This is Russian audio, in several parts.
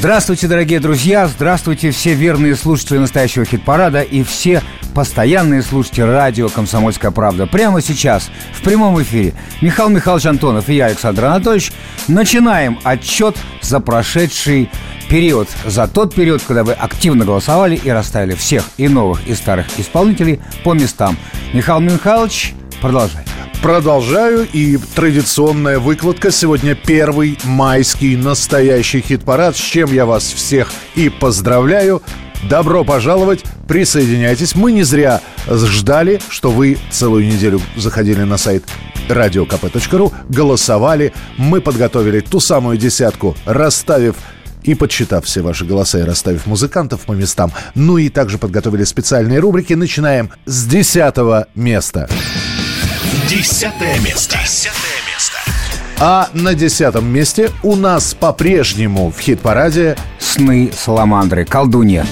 Здравствуйте, дорогие друзья! Здравствуйте, все верные слушатели настоящего хит-парада и все постоянные слушатели радио «Комсомольская правда». Прямо сейчас, в прямом эфире, Михаил Михайлович Антонов и я, Александр Анатольевич, начинаем отчет за прошедший период, за тот период, когда вы активно голосовали и расставили всех и новых, и старых исполнителей по местам. Михаил Михайлович, продолжай. Продолжаю, и традиционная выкладка. Сегодня первый майский настоящий хит-парад, с чем я вас всех и поздравляю. Добро пожаловать, присоединяйтесь. Мы не зря ждали, что вы целую неделю заходили на сайт radiokp.ru, голосовали. Мы подготовили ту самую десятку, расставив и подсчитав все ваши голоса и расставив музыкантов по местам. Ну и также подготовили специальные рубрики. Начинаем с десятого места. Десятое место. Десятое место. А на десятом месте у нас по-прежнему в хит-параде «Сны Саламандры. Колдунья».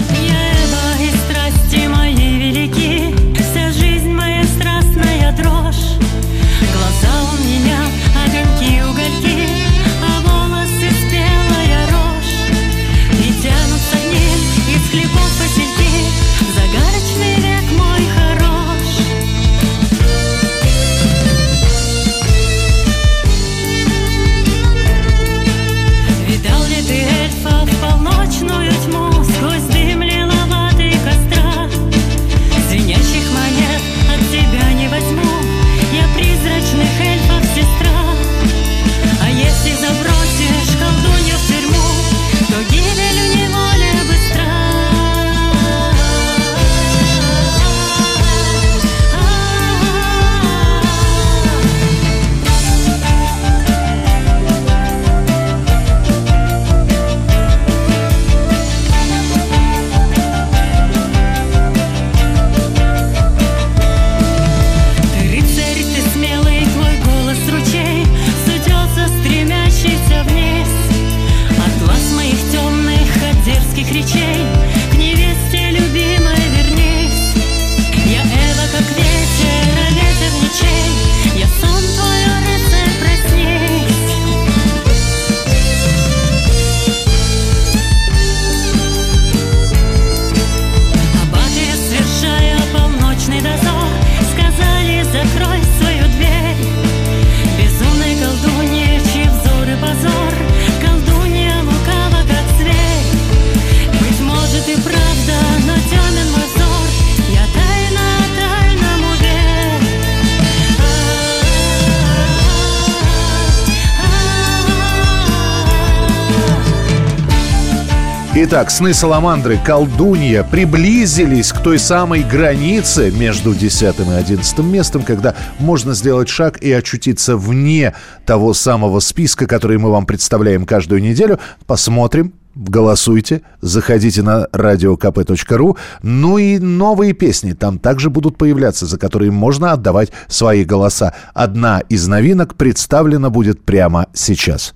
Итак, сны Саламандры, колдунья приблизились к той самой границе между 10 и 11 местом, когда можно сделать шаг и очутиться вне того самого списка, который мы вам представляем каждую неделю. Посмотрим, голосуйте, заходите на radiokp.ru. Ну и новые песни там также будут появляться, за которые можно отдавать свои голоса. Одна из новинок представлена будет прямо сейчас.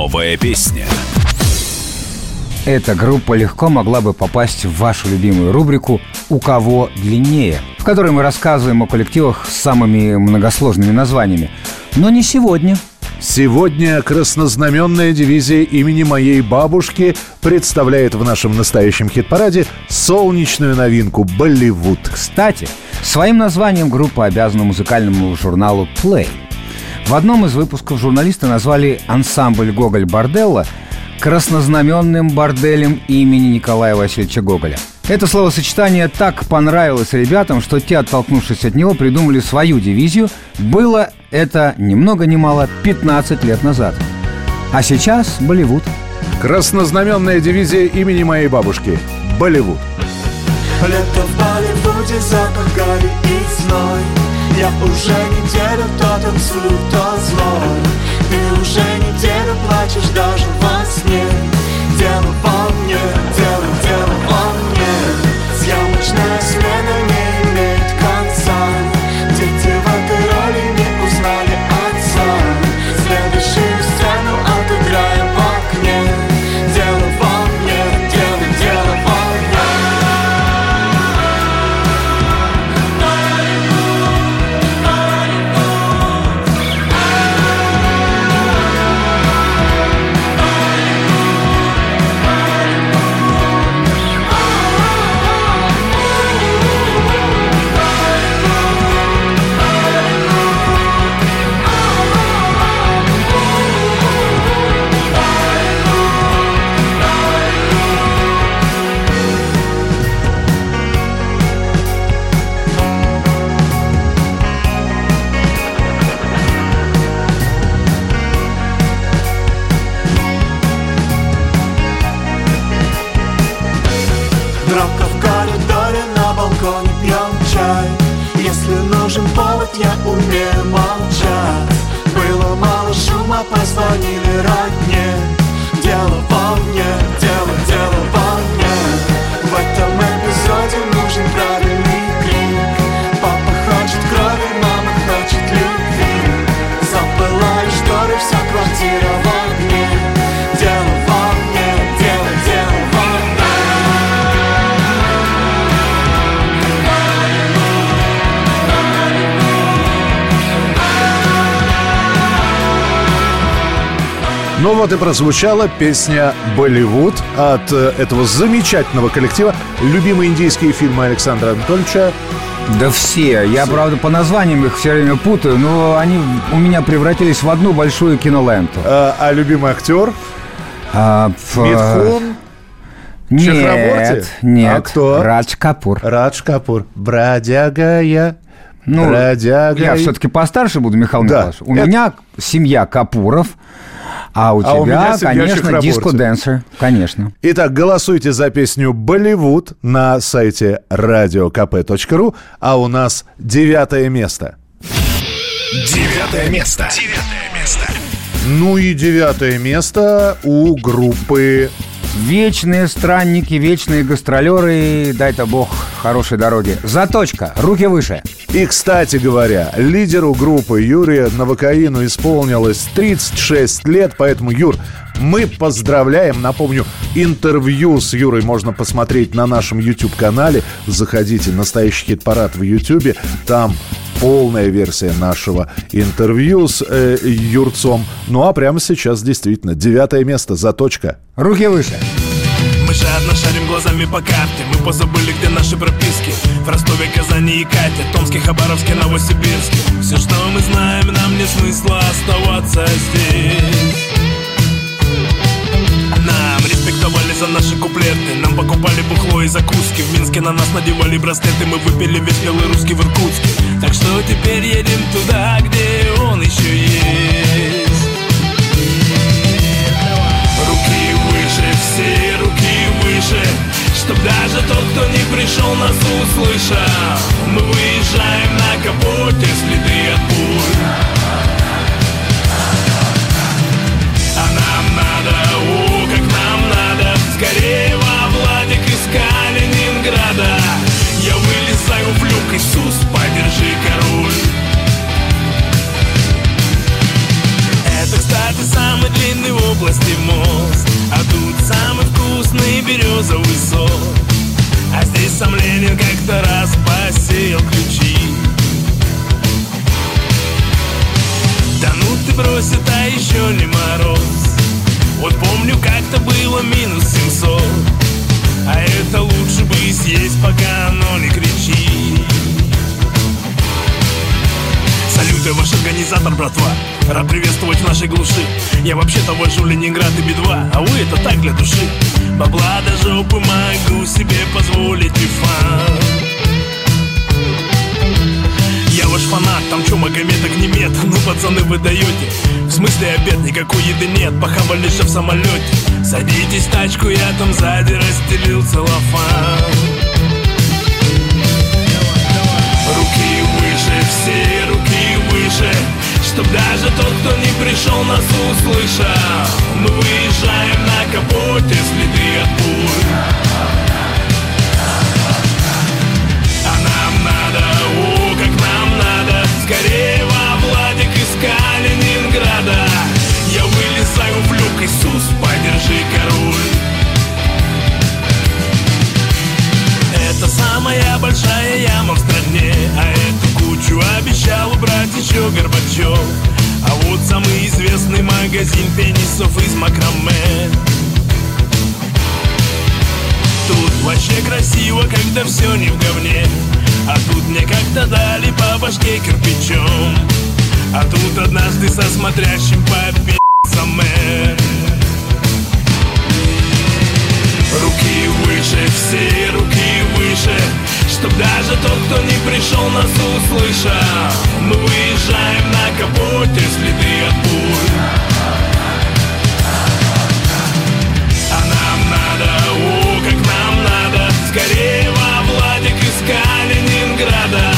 Новая песня. Эта группа легко могла бы попасть в вашу любимую рубрику «У кого длиннее», в которой мы рассказываем о коллективах с самыми многосложными названиями. Но не сегодня. Сегодня краснознаменная дивизия имени моей бабушки представляет в нашем настоящем хит-параде солнечную новинку «Болливуд». Кстати, своим названием группа обязана музыкальному журналу «Play». В одном из выпусков журналисты назвали ансамбль Гоголь Борделла краснознаменным борделем имени Николая Васильевича Гоголя. Это словосочетание так понравилось ребятам, что те, оттолкнувшись от него, придумали свою дивизию. Было это ни много ни мало 15 лет назад. А сейчас Болливуд. Краснознаменная дивизия имени моей бабушки. Болливуд. Лето в Болливуде, запах гари и зной я уже неделю то танцую, то злой Ты уже неделю плачешь даже во умею молчать Было мало шума, позвонили родне Ну вот и прозвучала песня «Болливуд» от э, этого замечательного коллектива. Любимые индийские фильмы Александра Анатольевича. Да все. Я, правда, по названиям их все время путаю, но они у меня превратились в одну большую киноленту. А, а любимый актер? А, в- Митхун? Нет, нет. А кто? Радж Капур. Радж Капур. Бродяга я. Ну, бродяга я я. все-таки постарше буду, Михаил Да. Михайлович. У Это- меня семья Капуров, а у А у меня конечно, Чакраборти. диско-дэнсер. Конечно. Итак, голосуйте за песню «Болливуд» на сайте radiokp.ru, а у нас девятое место. Девятое место. Девятое место. Ну и девятое место у группы Вечные странники, вечные гастролеры, дай-то бог хорошей дороги. Заточка, руки выше. И, кстати говоря, лидеру группы Юрия Новокаину исполнилось 36 лет, поэтому, Юр, мы поздравляем. Напомню, интервью с Юрой можно посмотреть на нашем YouTube-канале. Заходите, настоящий хит-парад в YouTube. Там полная версия нашего интервью с э, Юрцом. Ну а прямо сейчас действительно девятое место, заточка. Руки выше. Мы жадно шарим глазами по карте Мы позабыли, где наши прописки В Ростове, Казани и Кате Томске, Хабаровске, Новосибирске Все, что мы знаем, нам нет смысла оставаться здесь Нам респектовали за наши куплеты. Нам покупали бухло и закуски. В Минске на нас надевали браслеты. Мы выпили весь белый русский в Иркутске. Так что теперь едем туда, где он еще есть. Руки выше, все руки выше Чтоб даже тот, кто не пришел, нас услышал. Мы выезжаем на капоте, следы от области мост А тут самый вкусный березовый сок А здесь сам Ленин как-то раз посеял ключи. Да ну ты брось, это еще не мороз. Вот помню, как-то было минус 700 А это лучше бы съесть, пока оно не кричит. Салюты, ваш организатор, братва Рад приветствовать в нашей глуши. Я вообще-то вожу Ленинград и Би-2 А вы это так для души. Бабла до жопы могу себе позволить и фан. Я ваш фанат, там чё, Магомед огнемет Ну, пацаны, вы даете В смысле обед, никакой еды нет Похавали же в самолете Садитесь в тачку, я там сзади расстелил целлофан. Руки выше, все руки выше Чтоб даже тот, кто не пришел, нас услышал. Мы выезжаем на капоте, следы от пуль А нам надо, о, как нам надо. Скорее во Владик из Калининграда. Я вылезаю в люк, Иисус, подержи король. Это самая большая яма в стране А эту кучу обещал убрать еще Горбачев А вот самый известный магазин пенисов из макраме. Тут вообще красиво, когда все не в говне. А тут мне как-то дали по башке кирпичом. А тут однажды со смотрящим по пи***цам мэр Руки выше, все руки выше Чтоб даже тот, кто не пришел, нас услышал. Мы выезжаем на капоте, следы от пуль А нам надо, у, как нам надо. Скорее во Владик из Калининграда.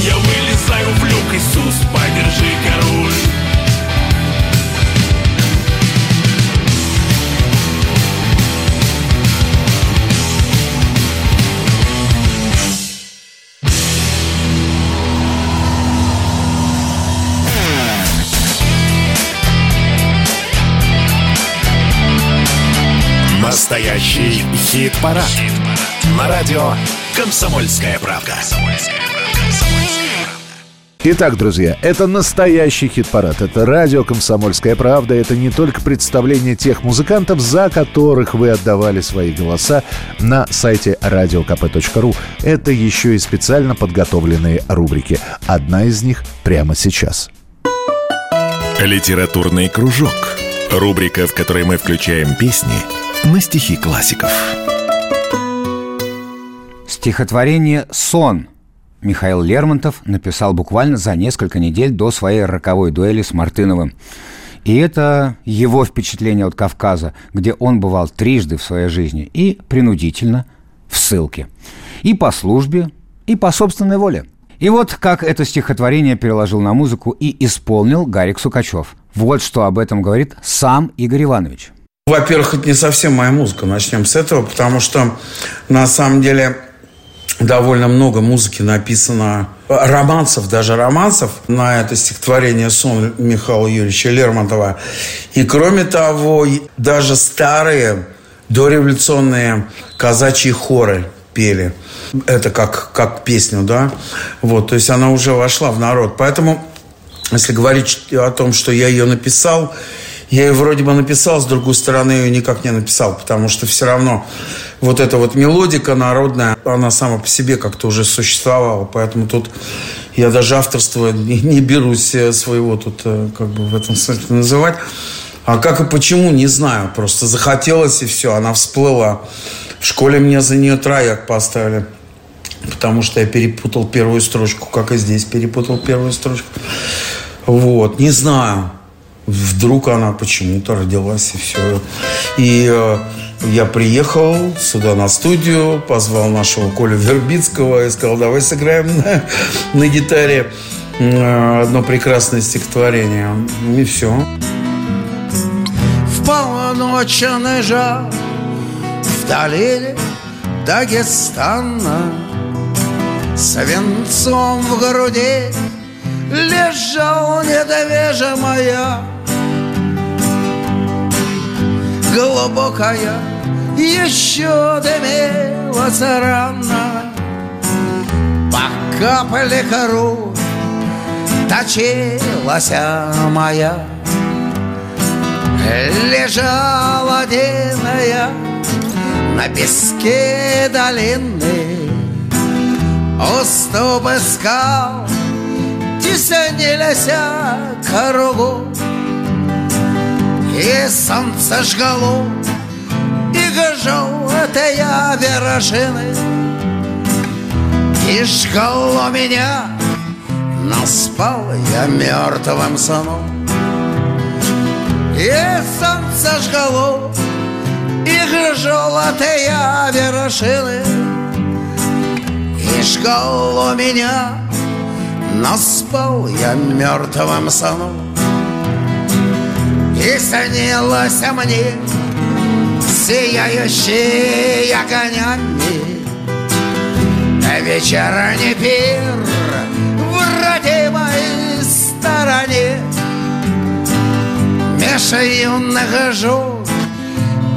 Я вылезаю в люк, Иисус, пойдем Настоящий хит-парад. На радио «Комсомольская правда». Итак, друзья, это настоящий хит-парад. Это радио «Комсомольская правда». Это не только представление тех музыкантов, за которых вы отдавали свои голоса на сайте radiokp.ru. Это еще и специально подготовленные рубрики. Одна из них прямо сейчас. Литературный кружок. Рубрика, в которой мы включаем песни на стихи классиков. Стихотворение «Сон» Михаил Лермонтов написал буквально за несколько недель до своей роковой дуэли с Мартыновым. И это его впечатление от Кавказа, где он бывал трижды в своей жизни и принудительно в ссылке. И по службе, и по собственной воле. И вот как это стихотворение переложил на музыку и исполнил Гарик Сукачев. Вот что об этом говорит сам Игорь Иванович. Во-первых, это не совсем моя музыка. Начнем с этого, потому что на самом деле довольно много музыки написано, романсов, даже романсов на это стихотворение «Сон» Михаила Юрьевича Лермонтова. И кроме того, даже старые дореволюционные казачьи хоры пели. Это как, как песню, да? Вот, то есть она уже вошла в народ. Поэтому, если говорить о том, что я ее написал, я ее вроде бы написал, с другой стороны ее никак не написал, потому что все равно вот эта вот мелодика народная, она сама по себе как-то уже существовала, поэтому тут я даже авторство не, не берусь своего тут э, как бы в этом смысле называть. А как и почему, не знаю. Просто захотелось и все. Она всплыла. В школе мне за нее трояк поставили. Потому что я перепутал первую строчку, как и здесь перепутал первую строчку. Вот, не знаю. Вдруг она почему-то родилась и все. И э, я приехал сюда на студию, позвал нашего Колю Вербицкого и сказал, давай сыграем на, на гитаре э, одно прекрасное стихотворение. И все. В полночный жар в долине Дагестана Свинцом в груди лежал недовежимая Глубокая еще дымилась рана. По капле кровь точилась моя. Лежала одиная на песке долины. Уступы скал теснились кругу И солнце жгало и желтые вершины И жгало меня, но спал я мертвым сном. И солнце жгало Их желтые вершины И жгало меня Но спал я мертвым сном И снилось мне Сияющие огнями Вечерний пир В родимой стороне. Меж юных жук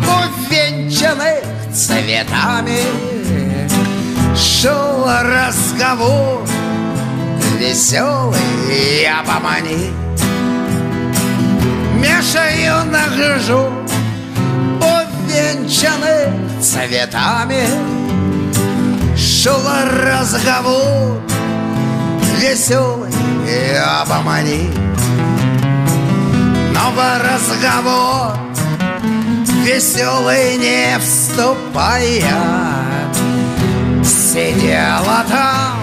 Увенчанных цветами. Шел разговор Веселый обо мне Меж юных жук Увенчанных цветами. Шел разговор Веселый обо мне но в разговор веселый не вступая Сидела там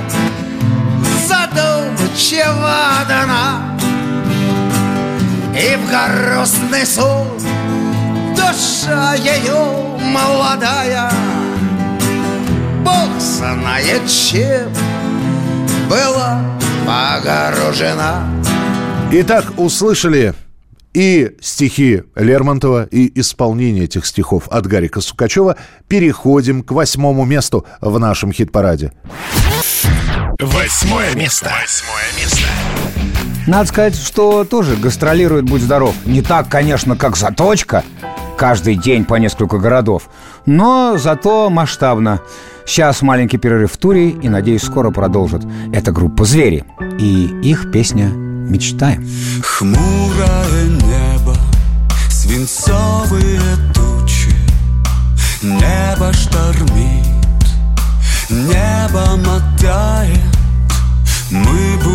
задумчиво одна И в грустный сон душа ее молодая Бог знает чем была погружена Итак, услышали и стихи Лермонтова, и исполнение этих стихов от Гарика Сукачева. Переходим к восьмому месту в нашем хит-параде. Восьмое место. Восьмое место. Надо сказать, что тоже гастролирует «Будь здоров». Не так, конечно, как «Заточка», каждый день по несколько городов. Но зато масштабно. Сейчас маленький перерыв в туре и, надеюсь, скоро продолжат. Это группа «Звери» и их песня «Мечтаем». Хмурое небо, свинцовые тучи Небо штормит, небо мотает Мы будем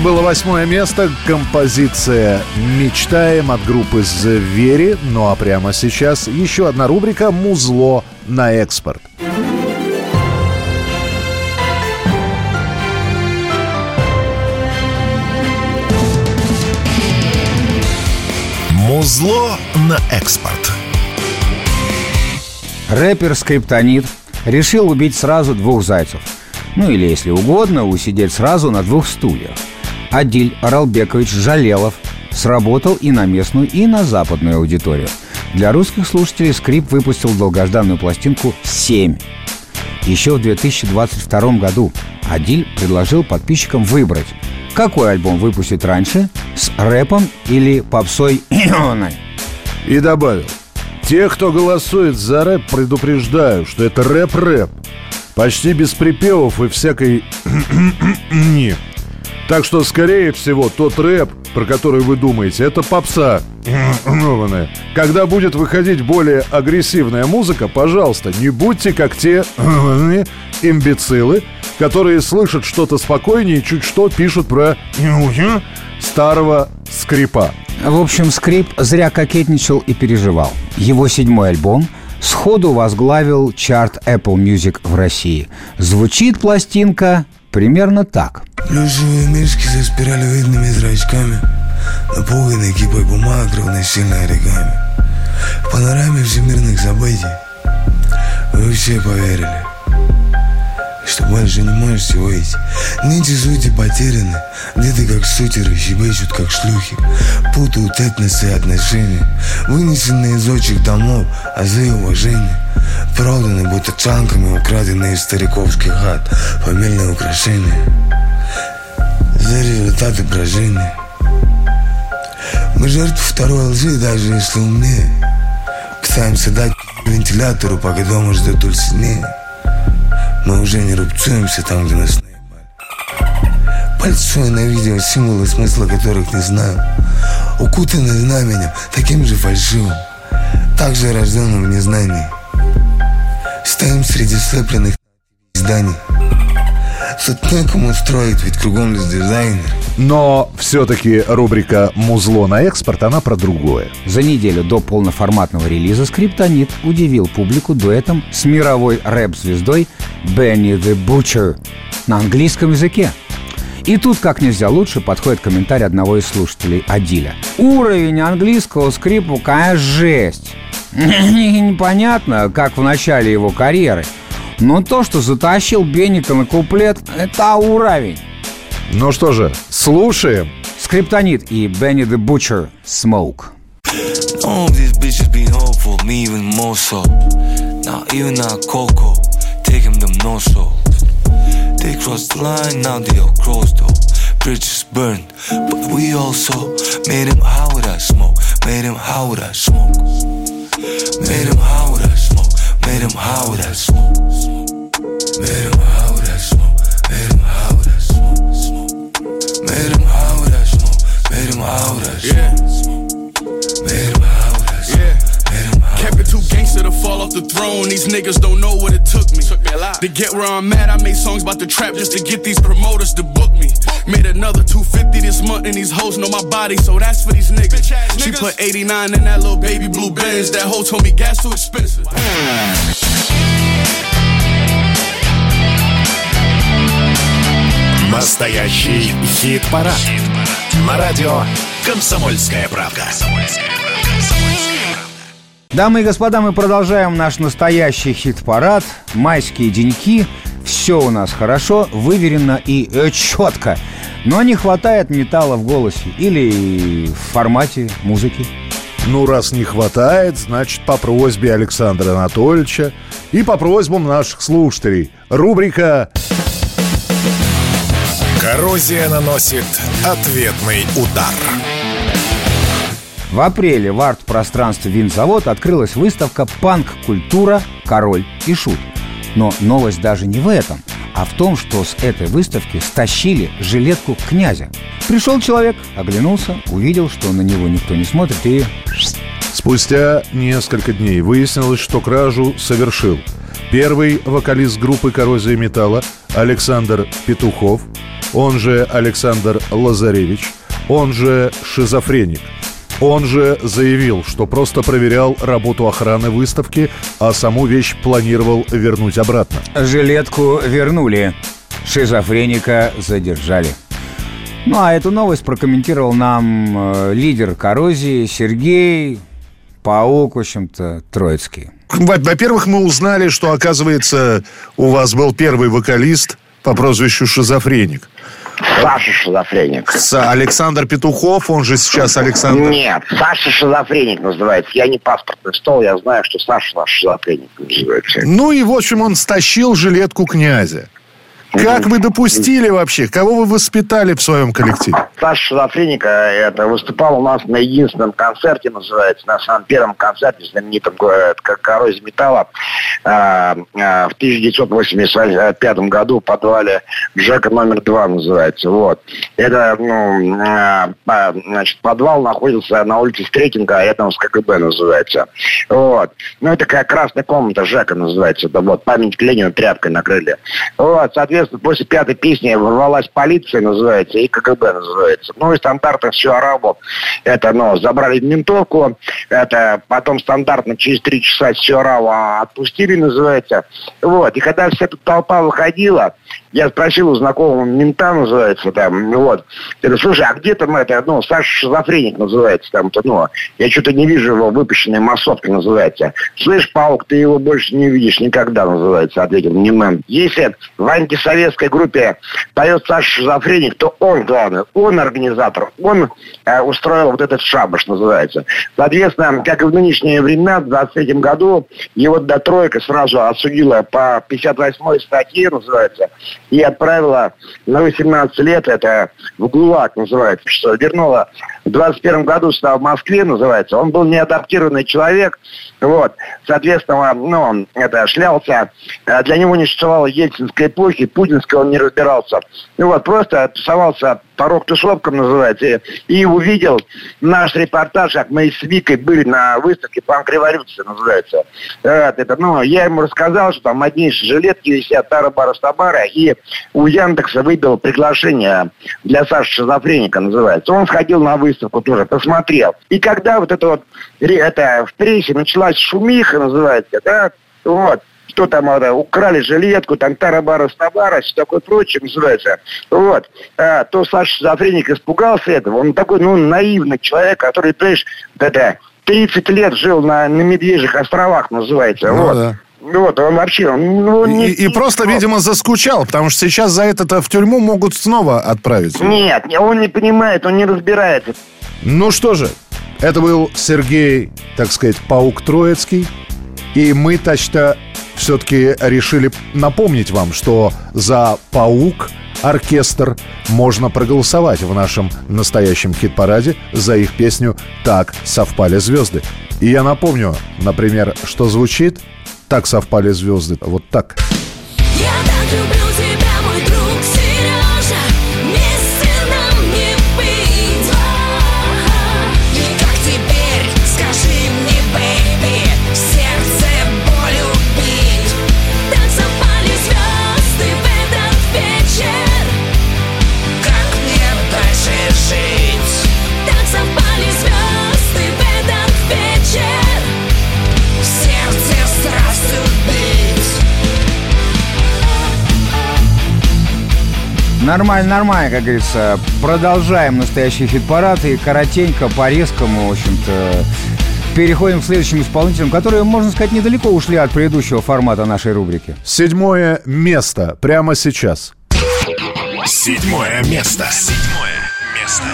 Это было восьмое место. Композиция «Мечтаем» от группы «Звери». Ну а прямо сейчас еще одна рубрика «Музло на экспорт». Музло на экспорт. Рэпер Скриптонит решил убить сразу двух зайцев. Ну или, если угодно, усидеть сразу на двух стульях. Адиль Аралбекович Жалелов сработал и на местную, и на западную аудиторию. Для русских слушателей Скрип выпустил долгожданную пластинку «7». Еще в 2022 году Адиль предложил подписчикам выбрать, какой альбом выпустить раньше, с рэпом или попсой. И добавил. Те, кто голосует за рэп, предупреждаю, что это рэп-рэп. Почти без припевов и всякой не. Так что, скорее всего, тот рэп, про который вы думаете, это попса. Когда будет выходить более агрессивная музыка, пожалуйста, не будьте как те имбецилы, которые слышат что-то спокойнее и чуть что пишут про старого скрипа. В общем, Скрип зря кокетничал и переживал. Его седьмой альбом сходу возглавил чарт Apple Music в России. Звучит пластинка примерно так. Плюшевые мишки со спиралевидными зрачками Напуганы кипой бумаг равносильно оригами В панораме всемирных событий Вы все поверили что больше не можете выйти Нити сути потеряны Где-то как сутеры щебечут как шлюхи Путают этносы и отношения Вынесенные из отчих домов Азы уважения Проданы будто чанками Украденные из стариковских хат Фамильные украшения За результаты брожения Мы жертвы второй лжи Даже если умнее. Пытаемся дать вентилятору Пока дома ждет дуль сильнее. Мы уже не рубцуемся там, где нас наебали. Пальцуя на видео символы, смысла которых не знаю. Укутаны знаменем, таким же фальшивым Также рожденным в незнании. Стоим среди слепленных зданий Тут некому строить, ведь кругом лишь дизайнер Но все-таки рубрика «Музло на экспорт» она про другое. За неделю до полноформатного релиза Скриптонит удивил публику дуэтом с мировой рэп-звездой Бенни the Butcher на английском языке. И тут как нельзя лучше подходит комментарий одного из слушателей Адиля. Уровень английского скрипу, конечно, жесть. Непонятно, как в начале его карьеры. Но то, что затащил Бенника на куплет, это уровень. Ну что же, слушаем. Скриптонит и Бенни the Butcher Smoke. All these bitches be hopeful, me even more so. Now even our Coco, take him them no so. They crossed the line, now they all closed though. Bridges burned, but we also made him high with that smoke. Made him high with that smoke. Made him that smoke. Made him with that smoke. Made him with that smoke. Made him with that smoke. Made him with that smoke. Made him with that smoke. it too gangster to fall off the throne. These niggas don't know what it took me. Took me a lot. To get where I'm at, I made songs about the trap just to get these promoters to book me. Made another 250 this month, and these hoes know my body, so that's for these niggas. She put 89 in that little baby blue Benz. That hoe told me gas too expensive. Настоящий хит-парад. На радио «Комсомольская правда». Дамы и господа, мы продолжаем наш настоящий хит-парад. Майские деньки. Все у нас хорошо, выверено и э, четко. Но не хватает металла в голосе или в формате музыки. Ну, раз не хватает, значит, по просьбе Александра Анатольевича и по просьбам наших слушателей. Рубрика Коррозия наносит ответный удар. В апреле в арт-пространстве «Винзавод» открылась выставка «Панк-культура. Король и Шут». Но новость даже не в этом, а в том, что с этой выставки стащили жилетку князя. Пришел человек, оглянулся, увидел, что на него никто не смотрит и... Спустя несколько дней выяснилось, что кражу совершил первый вокалист группы «Коррозия металла» Александр Петухов, он же Александр Лазаревич, он же шизофреник. Он же заявил, что просто проверял работу охраны выставки, а саму вещь планировал вернуть обратно. Жилетку вернули. Шизофреника задержали. Ну а эту новость прокомментировал нам э, лидер коррозии Сергей Паук, в общем-то, Троицкий. Во- Во-первых, мы узнали, что, оказывается, у вас был первый вокалист по прозвищу Шизофреник. Саша шизофреник. С Александр Петухов, он же сейчас Александр... Нет, Саша шизофреник называется. Я не паспортный стол, я знаю, что Саша наш шизофреник называется. Ну и, в общем, он стащил жилетку князя. Как вы допустили вообще? Кого вы воспитали в своем коллективе? Саша шизофреника это выступал у нас на единственном концерте, называется, на самом первом концерте, знаменитом э, как коррозия металла, а, а, в 1985 году в подвале Джека номер два называется. Вот. Это, ну, а, значит, подвал находился на улице Стрекинга, это с КГБ называется. Вот. Ну, это такая красная комната Жека называется. Это вот память Ленина тряпкой накрыли. Вот, соответственно, после пятой песни ворвалась полиция, называется, и КГБ называется. Ну, и стандартно все арабу. Это, ну, забрали ментовку, это потом стандартно через три часа все арабу отпустили, называется. Вот, и когда вся эта толпа выходила, я спросил у знакомого мента, называется, там, вот. Говорю, слушай, а где там это, ну, Саша шизофреник называется, там, то, ну, я что-то не вижу его, выпущенной массовкой называется. Слышь, Паук, ты его больше не увидишь никогда, называется, ответил мне мэн. Если в антисоветской группе поет Саша шизофреник, то он главный, он организатор, он э, устроил вот этот шабаш, называется. Соответственно, как и в нынешние времена, в 23 году его до тройка сразу осудила по 58 статье, называется, и отправила на 18 лет, это в ГУЛАГ называется, что вернула в 21 году стал в Москве, называется. Он был неадаптированный человек, вот. Соответственно, ну, он это, шлялся, э, для него не существовало ельцинской эпохи, путинской он не разбирался. Ну вот, просто тусовался порог тусовкам называется, и, увидел наш репортаж, как мы с Викой были на выставке «Панк Революция» называется. Вот, это, ну, я ему рассказал, что там моднейшие жилетки висят Тара-Бара Стабара, и у Яндекса выбил приглашение для Саши Шизофреника называется. Он сходил на выставку тоже, посмотрел. И когда вот это вот, это в прессе началась шумиха называется, да, вот, что там это, украли жилетку, там Тарабара Стабара, все такое прочее называется. Вот. А, то Саша Шизофреник испугался этого. Он такой, ну, наивный человек, который, понимаешь, это 30 лет жил на, на Медвежьих островах, называется. Ну вот. да. Вот, он вообще, он, ну, И, не- и просто, видимо, заскучал, потому что сейчас за это-то в тюрьму могут снова отправить. Нет, не- он не понимает, он не разбирается. Ну что же, это был Сергей, так сказать, Паук Троицкий. И мы, точно, все-таки решили напомнить вам, что за «Паук» оркестр можно проголосовать в нашем настоящем хит-параде за их песню «Так совпали звезды». И я напомню, например, что звучит «Так совпали звезды». Вот так. Нормально, нормально, как говорится. Продолжаем настоящий хит-парад и коротенько, по-резкому, в общем-то, переходим к следующим исполнителям, которые, можно сказать, недалеко ушли от предыдущего формата нашей рубрики. Седьмое место прямо сейчас. Седьмое место. Седьмое место.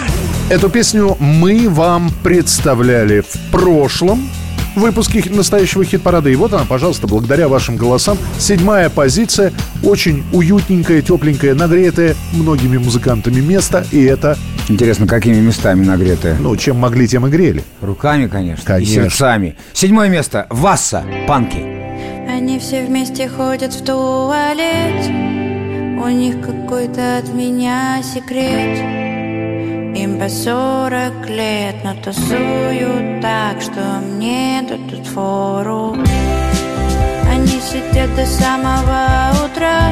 Эту песню мы вам представляли в прошлом выпуске настоящего хит-парада. И вот она, пожалуйста, благодаря вашим голосам. Седьмая позиция. Очень уютненькое, тепленькое, нагретое многими музыкантами место. И это, Интересно, какими местами нагретые? ну, чем могли, тем и грели. Руками, конечно, Конечно. и сердцами. Седьмое место. Васса. Панки. Они все вместе ходят в туалет У них какой-то от меня секрет Им по сорок лет, но тусуют так, что мне дадут фору. Они сидят до самого утра.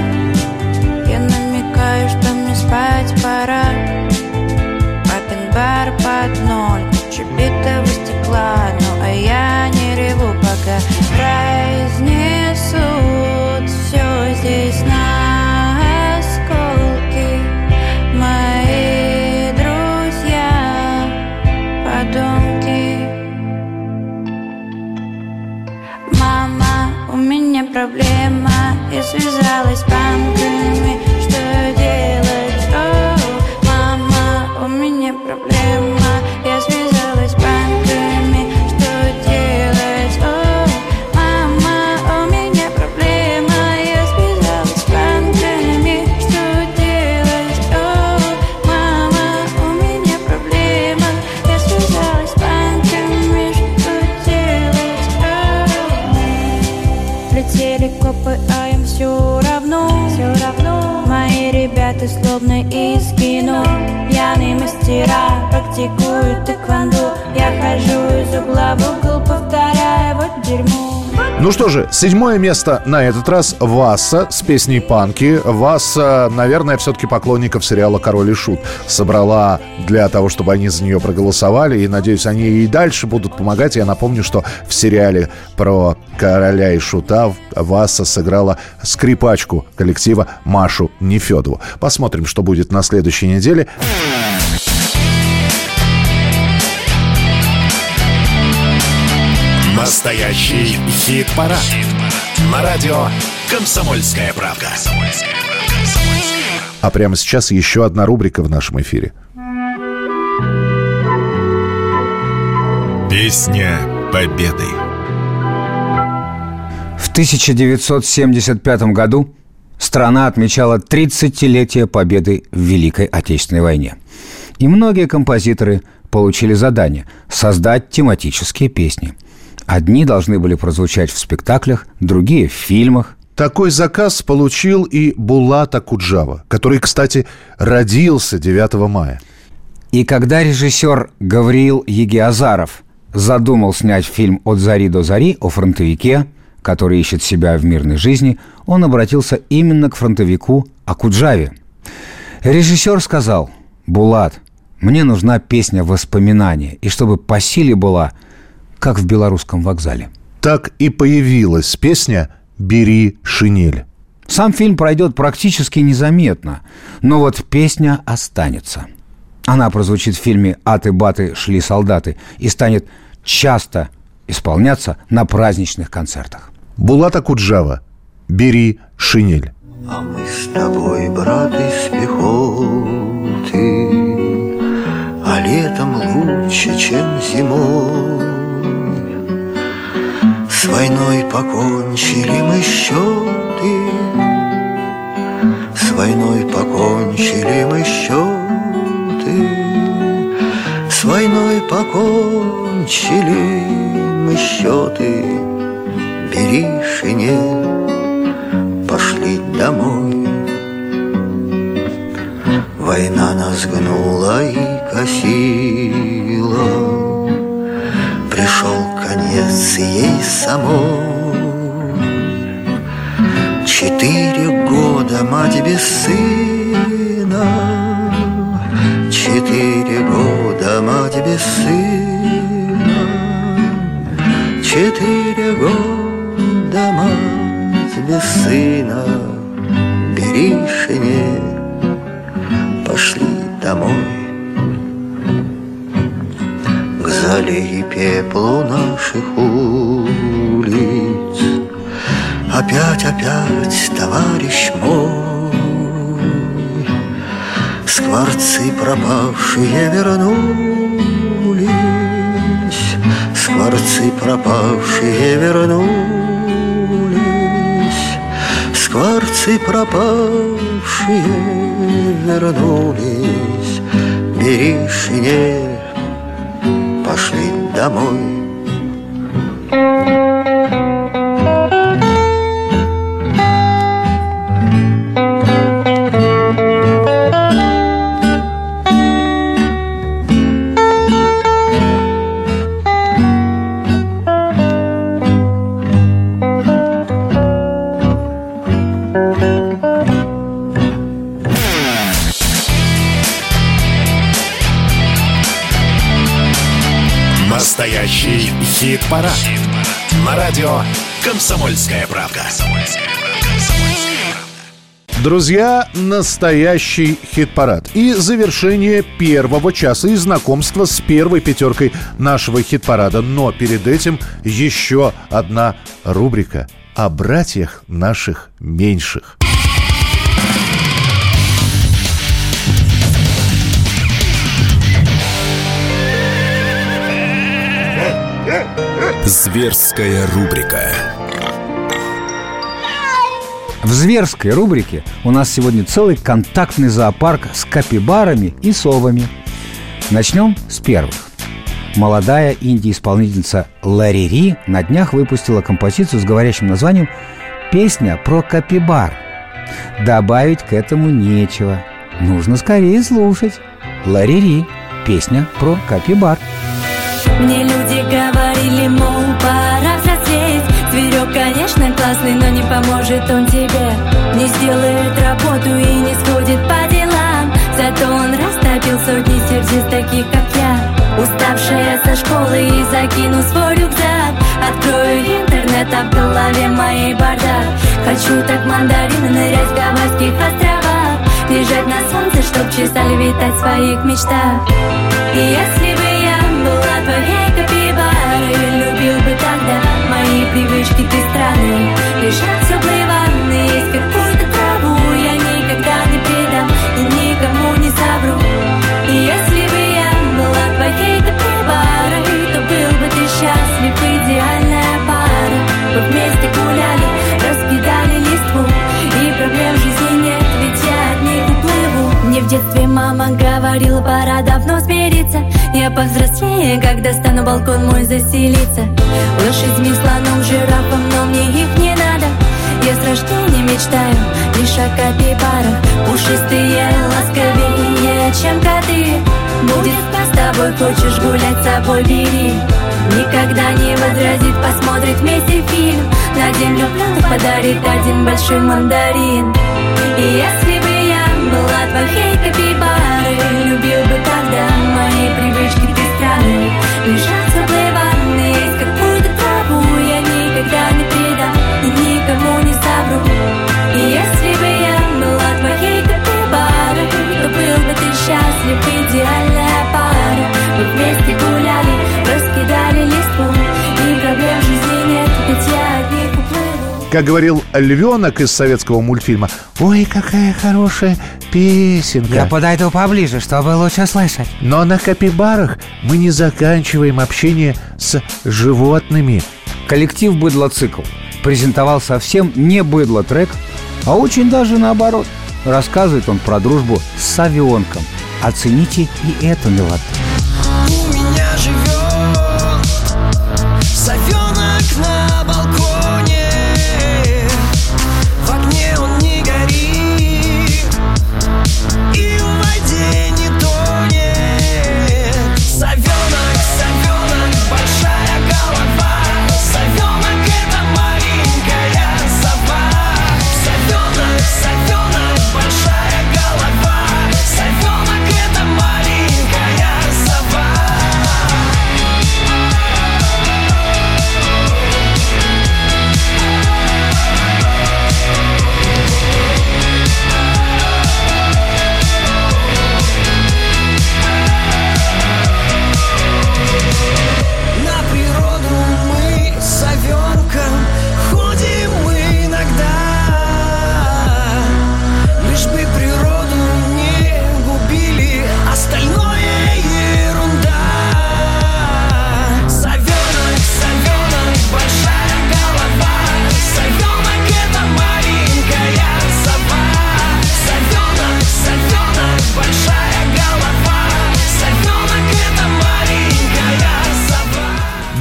Я намекаю, что мне спать пора. Папин бар под ноль, куча битого стекла Ну а я не реву, пока разнесут все здесь на проблема Я связалась с ребята словно из кино. Пьяные мастера практикуют тэквондо. Я хожу из угла в угол, повторяя вот дерьмо Ну что же, седьмое место на этот раз Васса с песней «Панки». Васса, наверное, все-таки поклонников сериала «Король и Шут» собрала для того, чтобы они за нее проголосовали. И, надеюсь, они и дальше будут помогать. Я напомню, что в сериале про короля и шута Васса сыграла скрипачку коллектива Машу Нефедову. Посмотрим, что будет на следующей неделе. Настоящий хит-парад. На радио «Комсомольская правда». А прямо сейчас еще одна рубрика в нашем эфире. Песня Победы. В 1975 году страна отмечала 30-летие победы в Великой Отечественной войне. И многие композиторы получили задание создать тематические песни. Одни должны были прозвучать в спектаклях, другие – в фильмах. Такой заказ получил и Булата Куджава, который, кстати, родился 9 мая. И когда режиссер Гавриил Егиазаров задумал снять фильм «От зари до зари» о фронтовике, который ищет себя в мирной жизни, он обратился именно к фронтовику Акуджаве. Режиссер сказал, «Булат, мне нужна песня воспоминания, и чтобы по силе была, как в белорусском вокзале». Так и появилась песня «Бери шинель». Сам фильм пройдет практически незаметно, но вот песня останется. Она прозвучит в фильме «Аты-баты шли солдаты» и станет часто исполняться на праздничных концертах. Булата Куджава «Бери шинель». А мы с тобой, брат, из пехоты, А летом лучше, чем зимой. С войной покончили мы счеты. С войной покончили мы счеты. С войной покончили мы счеты. Бери шинель, пошли домой. Война нас гнула и косила. Пришел конец ей самой. Четыре года мать без сына. Четыре года мать без сына. Четыре года мать без сына. Бери шинель, пошли домой зале и пеплу наших улиц. Опять, опять, товарищ мой Скворцы пропавшие вернулись. Скворцы пропавшие вернулись. Скворцы пропавшие вернулись. Бери шинель, домой хит-парад. На радио «Комсомольская правда». Друзья, настоящий хит-парад. И завершение первого часа и знакомство с первой пятеркой нашего хит-парада. Но перед этим еще одна рубрика о братьях наших меньших. Зверская рубрика. В зверской рубрике у нас сегодня целый контактный зоопарк с капибарами и совами. Начнем с первых. Молодая инди-исполнительница Ларри Ри на днях выпустила композицию с говорящим названием «Песня про капибар». Добавить к этому нечего. Нужно скорее слушать. Ларри Ри. Песня про капибар. Мне люди говорили, поможет он тебе. Не сделает работу и не сходит по делам. Зато он растопил сотни сердец таких, как я. Уставшая со школы и закину свой рюкзак. Открою интернет, а в голове моей бардак. Хочу так мандарины нырять в Гавайских островах. Лежать на солнце, чтоб чесали летать в своих мечтах. И если бы я была твоей капибарой Любил бы тогда мои привычки, ты странный Лежать мама говорила, пора давно смириться. Я повзрослее, когда стану балкон мой заселиться. Лошадьми, слоном, жирафом, но мне их не надо. Я с рождения мечтаю лишь о капибарах Пушистые, ласковее, чем коты. Будет с тобой, хочешь гулять с собой, бери. Никогда не возразит, посмотрит вместе фильм. На влюбленных подарит один большой мандарин. И если была твоей капибарой Любил бы тогда мои привычки, ты странный Лежать в теплой ванной, есть какую-то траву. Я никогда не предам и никому не совру. И если бы я была твоей капибарой То был бы ты счастлив, идеальная Как говорил львенок из советского мультфильма, ой, какая хорошая песенка. Я подойду поближе, чтобы лучше слышать. Но на капибарах мы не заканчиваем общение с животными. Коллектив «Быдло-цикл» презентовал совсем не быдло-трек, а очень даже наоборот. Рассказывает он про дружбу с Савионком. Оцените и эту мелодию.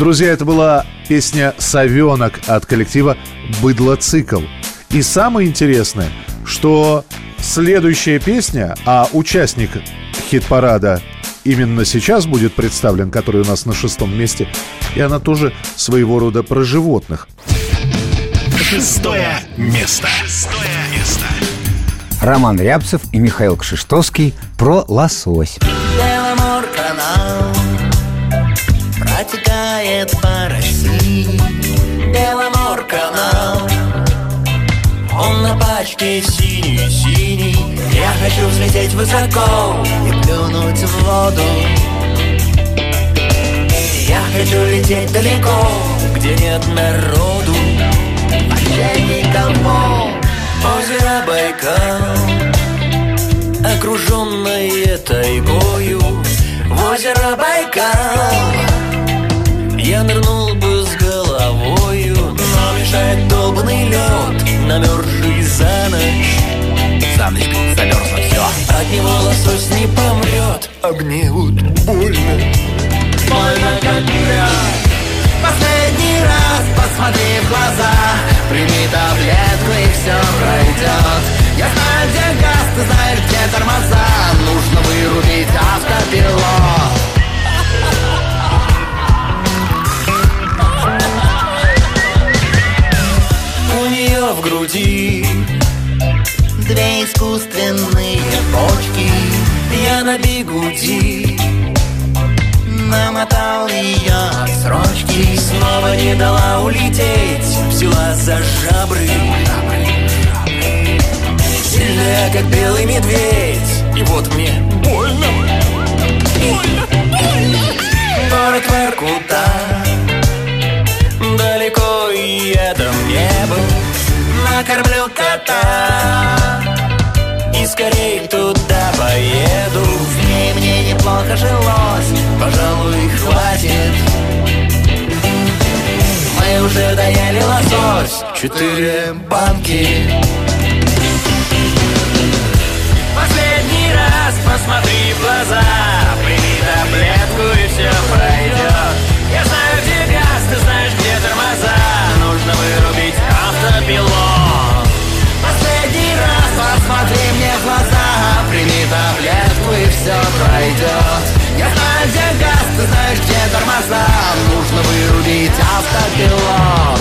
Друзья, это была песня «Совенок» от коллектива «Быдло Цикл». И самое интересное, что следующая песня, а участник хит-парада именно сейчас будет представлен, который у нас на шестом месте, и она тоже своего рода про животных. Шестое место. Шестое место. Роман Рябцев и Михаил Кшиштовский про лосось. Протекает по России. Беломор-канал, он на пачке синий-синий. Я хочу взлететь высоко и плюнуть в воду. Я хочу лететь далеко, где нет народу. Вообще никого. Озеро Байкал окруженное тайгою В озеро Байкал За ночь замерзло все От него лосось не помрет А мне вот больно. Больно как грязь Последний раз посмотри в глаза. Прими таблетку и все пройдет Я знаю, где газ, ты знаешь, где тормоза. Нужно вырубить автопилот Две искусственные почки Я на бигуди Намотал ее от срочки Снова не дала улететь. Взяла за жабры. Сильная, как белый медведь. И вот мне больно. Больно, Накормлю кота. И скорей туда поеду. В ней мне неплохо жилось. Пожалуй, хватит. Мы уже доели лосось. Четыре банки. Последний раз посмотри в глаза. Прими таблетку и все пройдет Я знаю, газ, ты знаешь, где тормоза. Нужно вырубить автопилот все пройдет Я знаю, где газ, ты знаешь, где тормоза. Нужно вырубить автопилот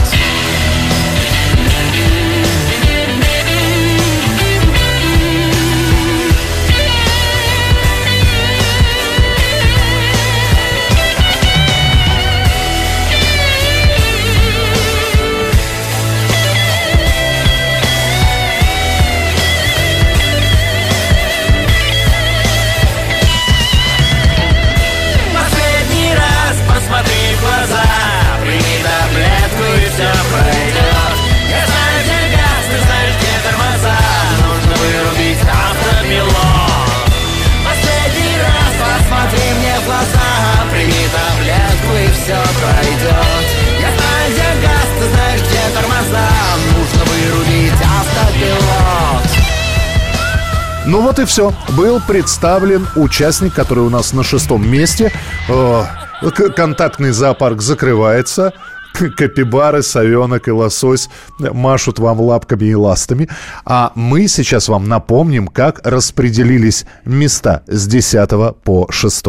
все пройдет Я знаю, где газ, ты знаешь, где тормоза Нужно вырубить автопилот ну вот и все. Был представлен участник, который у нас на шестом месте. Контактный зоопарк закрывается капибары, совенок и лосось машут вам лапками и ластами. А мы сейчас вам напомним, как распределились места с 10 по 6.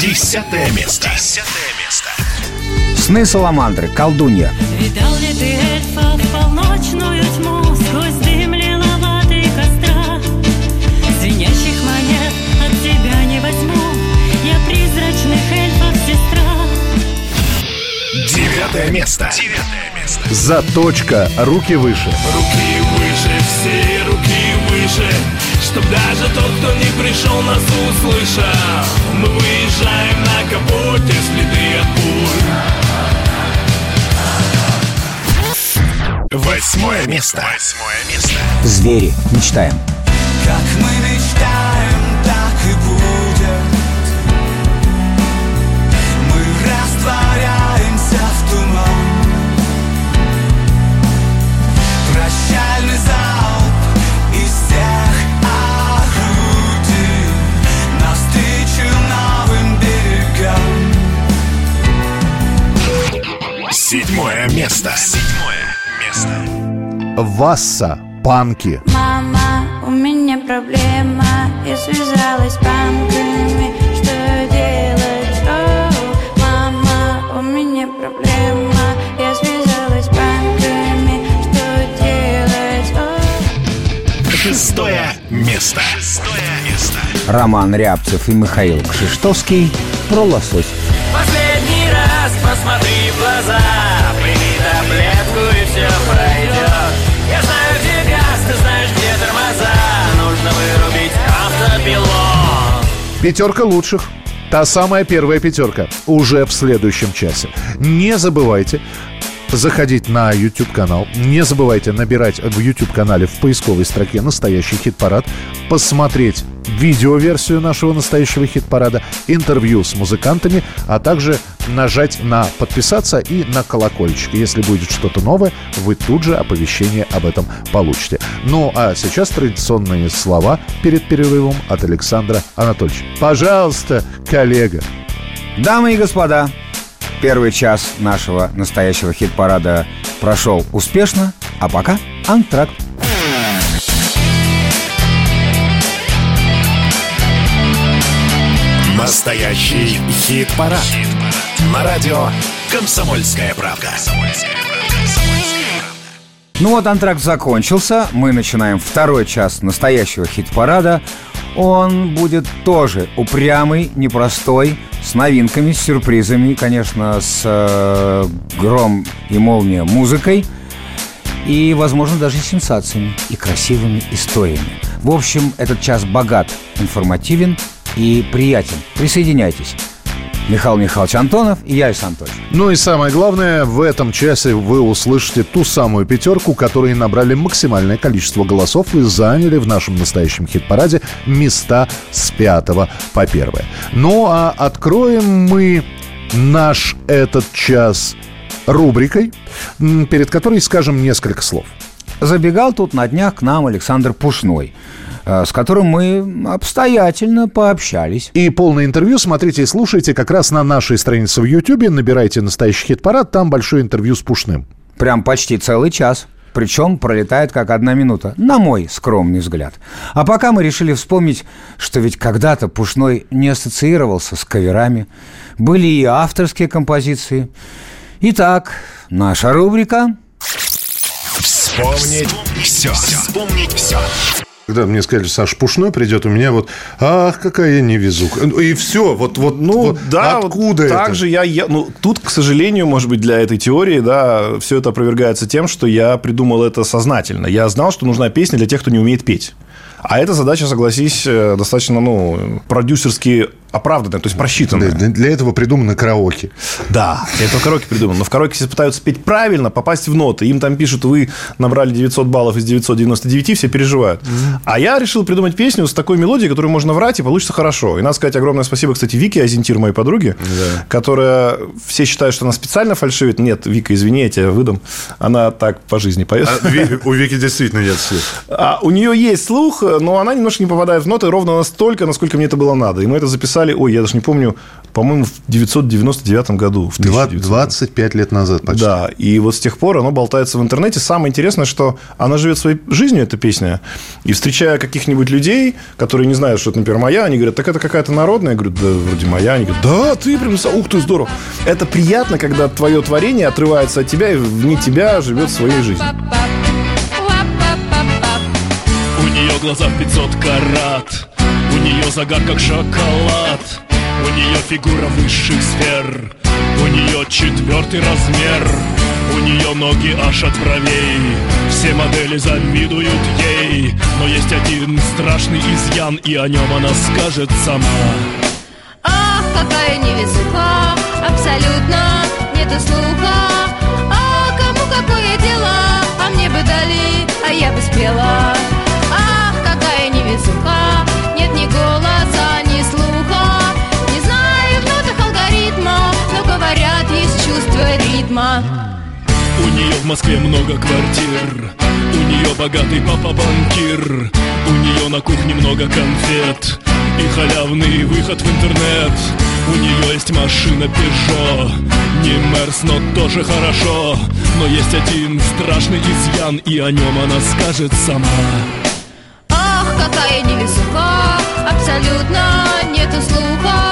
Десятое место. Десятое место. Сны Саламандры, колдунья. Видал ли ты эльфа в полночную тьму Сквозь дым лиловатый костра Звенящих монет от тебя не возьму Я призрачных эльфов сестра Девятое место. Девятое место. Заточка. Руки выше. Руки Чтоб даже тот, кто не пришел, нас услышал Мы выезжаем на капоте, следы от пуль Восьмое место. Восьмое место. Звери. Мечтаем. Как мы мечтаем, Седьмое место. Седьмое место. Васса. Панки. Мама, у меня проблема Я связалась с банками Что делать? О, мама, у меня проблема Я связалась с банками Что делать? О. Шестое место. Шестое место. Роман Рябцев и Михаил Кшиштовский про лосось. Пятерка лучших. Та самая первая пятерка. Уже в следующем часе. Не забывайте заходить на YouTube канал. Не забывайте набирать в YouTube канале в поисковой строке настоящий хит-парад. Посмотреть видеоверсию нашего настоящего хит-парада, интервью с музыкантами, а также нажать на подписаться и на колокольчик. Если будет что-то новое, вы тут же оповещение об этом получите. Ну а сейчас традиционные слова перед перерывом от Александра Анатольевича. Пожалуйста, коллега. Дамы и господа, первый час нашего настоящего хит-парада прошел успешно, а пока антракт. Настоящий хит-парад. На радио «Комсомольская правда». Ну вот антракт закончился, мы начинаем второй час настоящего хит-парада. Он будет тоже упрямый, непростой, с новинками, с сюрпризами, конечно, с э, гром и молния музыкой и, возможно, даже сенсациями и красивыми историями. В общем, этот час богат, информативен и приятен. Присоединяйтесь. Михаил Михайлович Антонов и я, Исан Анатольевич. Ну и самое главное, в этом часе вы услышите ту самую пятерку, которые набрали максимальное количество голосов и заняли в нашем настоящем хит-параде места с пятого по первое. Ну а откроем мы наш этот час рубрикой, перед которой скажем несколько слов. Забегал тут на днях к нам Александр Пушной, с которым мы обстоятельно пообщались. И полное интервью смотрите и слушайте как раз на нашей странице в Ютьюбе. Набирайте «Настоящий хит-парад», там большое интервью с Пушным. Прям почти целый час. Причем пролетает как одна минута, на мой скромный взгляд. А пока мы решили вспомнить, что ведь когда-то Пушной не ассоциировался с каверами. Были и авторские композиции. Итак, наша рубрика Вспомнить все. Вспомнить все. Когда мне сказали, Саш Пушной придет, у меня вот, ах, какая я невезуха. И все, вот, вот, Ну, вот да, вот откуда это? так же я, я... Ну, тут, к сожалению, может быть, для этой теории, да, все это опровергается тем, что я придумал это сознательно. Я знал, что нужна песня для тех, кто не умеет петь. А эта задача, согласись, э, достаточно, ну, продюсерски оправданная, то есть просчитанная. Для, для этого придумано караоке. Да, для этого караоке придумано. Но в караоке все пытаются петь правильно, попасть в ноты. Им там пишут, вы набрали 900 баллов из 999, все переживают. А я решил придумать песню с такой мелодией, которую можно врать, и получится хорошо. И надо сказать огромное спасибо, кстати, Вике Азентир, моей подруге, которая... Все считают, что она специально фальшивит. Нет, Вика, извини, я тебя выдам. Она так по жизни поет. А у Вики действительно нет слов. А у нее есть слух, но она немножко не попадает в ноты ровно настолько, насколько мне это было надо. И мы это записали, ой, я даже не помню, по-моему, в 999 году. В Два- 1900. 25 лет назад почти. Да, и вот с тех пор оно болтается в интернете. Самое интересное, что она живет своей жизнью, эта песня. И встречая каких-нибудь людей, которые не знают, что это, например, моя, они говорят, так это какая-то народная. Я говорю, да, вроде моя. Они говорят, да, ты прям, ух ты, здорово. Это приятно, когда твое творение отрывается от тебя и вне тебя живет своей жизнью. У нее глаза в 500 карат нее загар как шоколад. У нее фигура высших сфер. У нее четвертый размер. У нее ноги аж от бровей. Все модели завидуют ей. Но есть один страшный изъян И о нем она скажет сама. Ах, какая невезуха, абсолютно нету слуха. А кому какое дело, а мне бы дали, а я бы спела. Ритма. У нее в Москве много квартир. У нее богатый папа банкир. У нее на кухне много конфет. И халявный выход в интернет. У нее есть машина Peugeot Не Мерс, но тоже хорошо. Но есть один страшный изъян И о нем она скажет сама. Ах, какая невезуха, абсолютно нету слуха.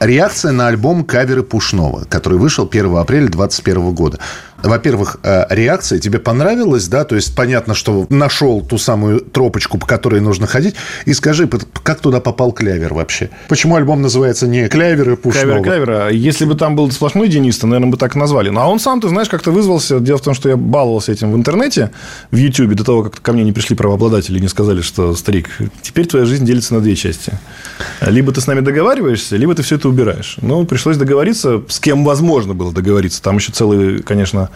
Реакция на альбом «Каверы Пушного», который вышел 1 апреля 2021 года. Во-первых, э, реакция тебе понравилась, да? То есть понятно, что нашел ту самую тропочку, по которой нужно ходить. И скажи, как туда попал Клявер вообще? Почему альбом называется не «Клявер и Пушного»? Кавер, кавера. Если бы там был сплошной Денис, то, наверное, бы так назвали. Ну, а он сам, ты знаешь, как-то вызвался. Дело в том, что я баловался этим в интернете, в Ютьюбе, до того, как ко мне не пришли правообладатели и не сказали, что, старик, теперь твоя жизнь делится на две части. Либо ты с нами договариваешься, либо ты все это убираешь. Ну, пришлось договориться, с кем возможно было договориться. Там еще целый, конечно,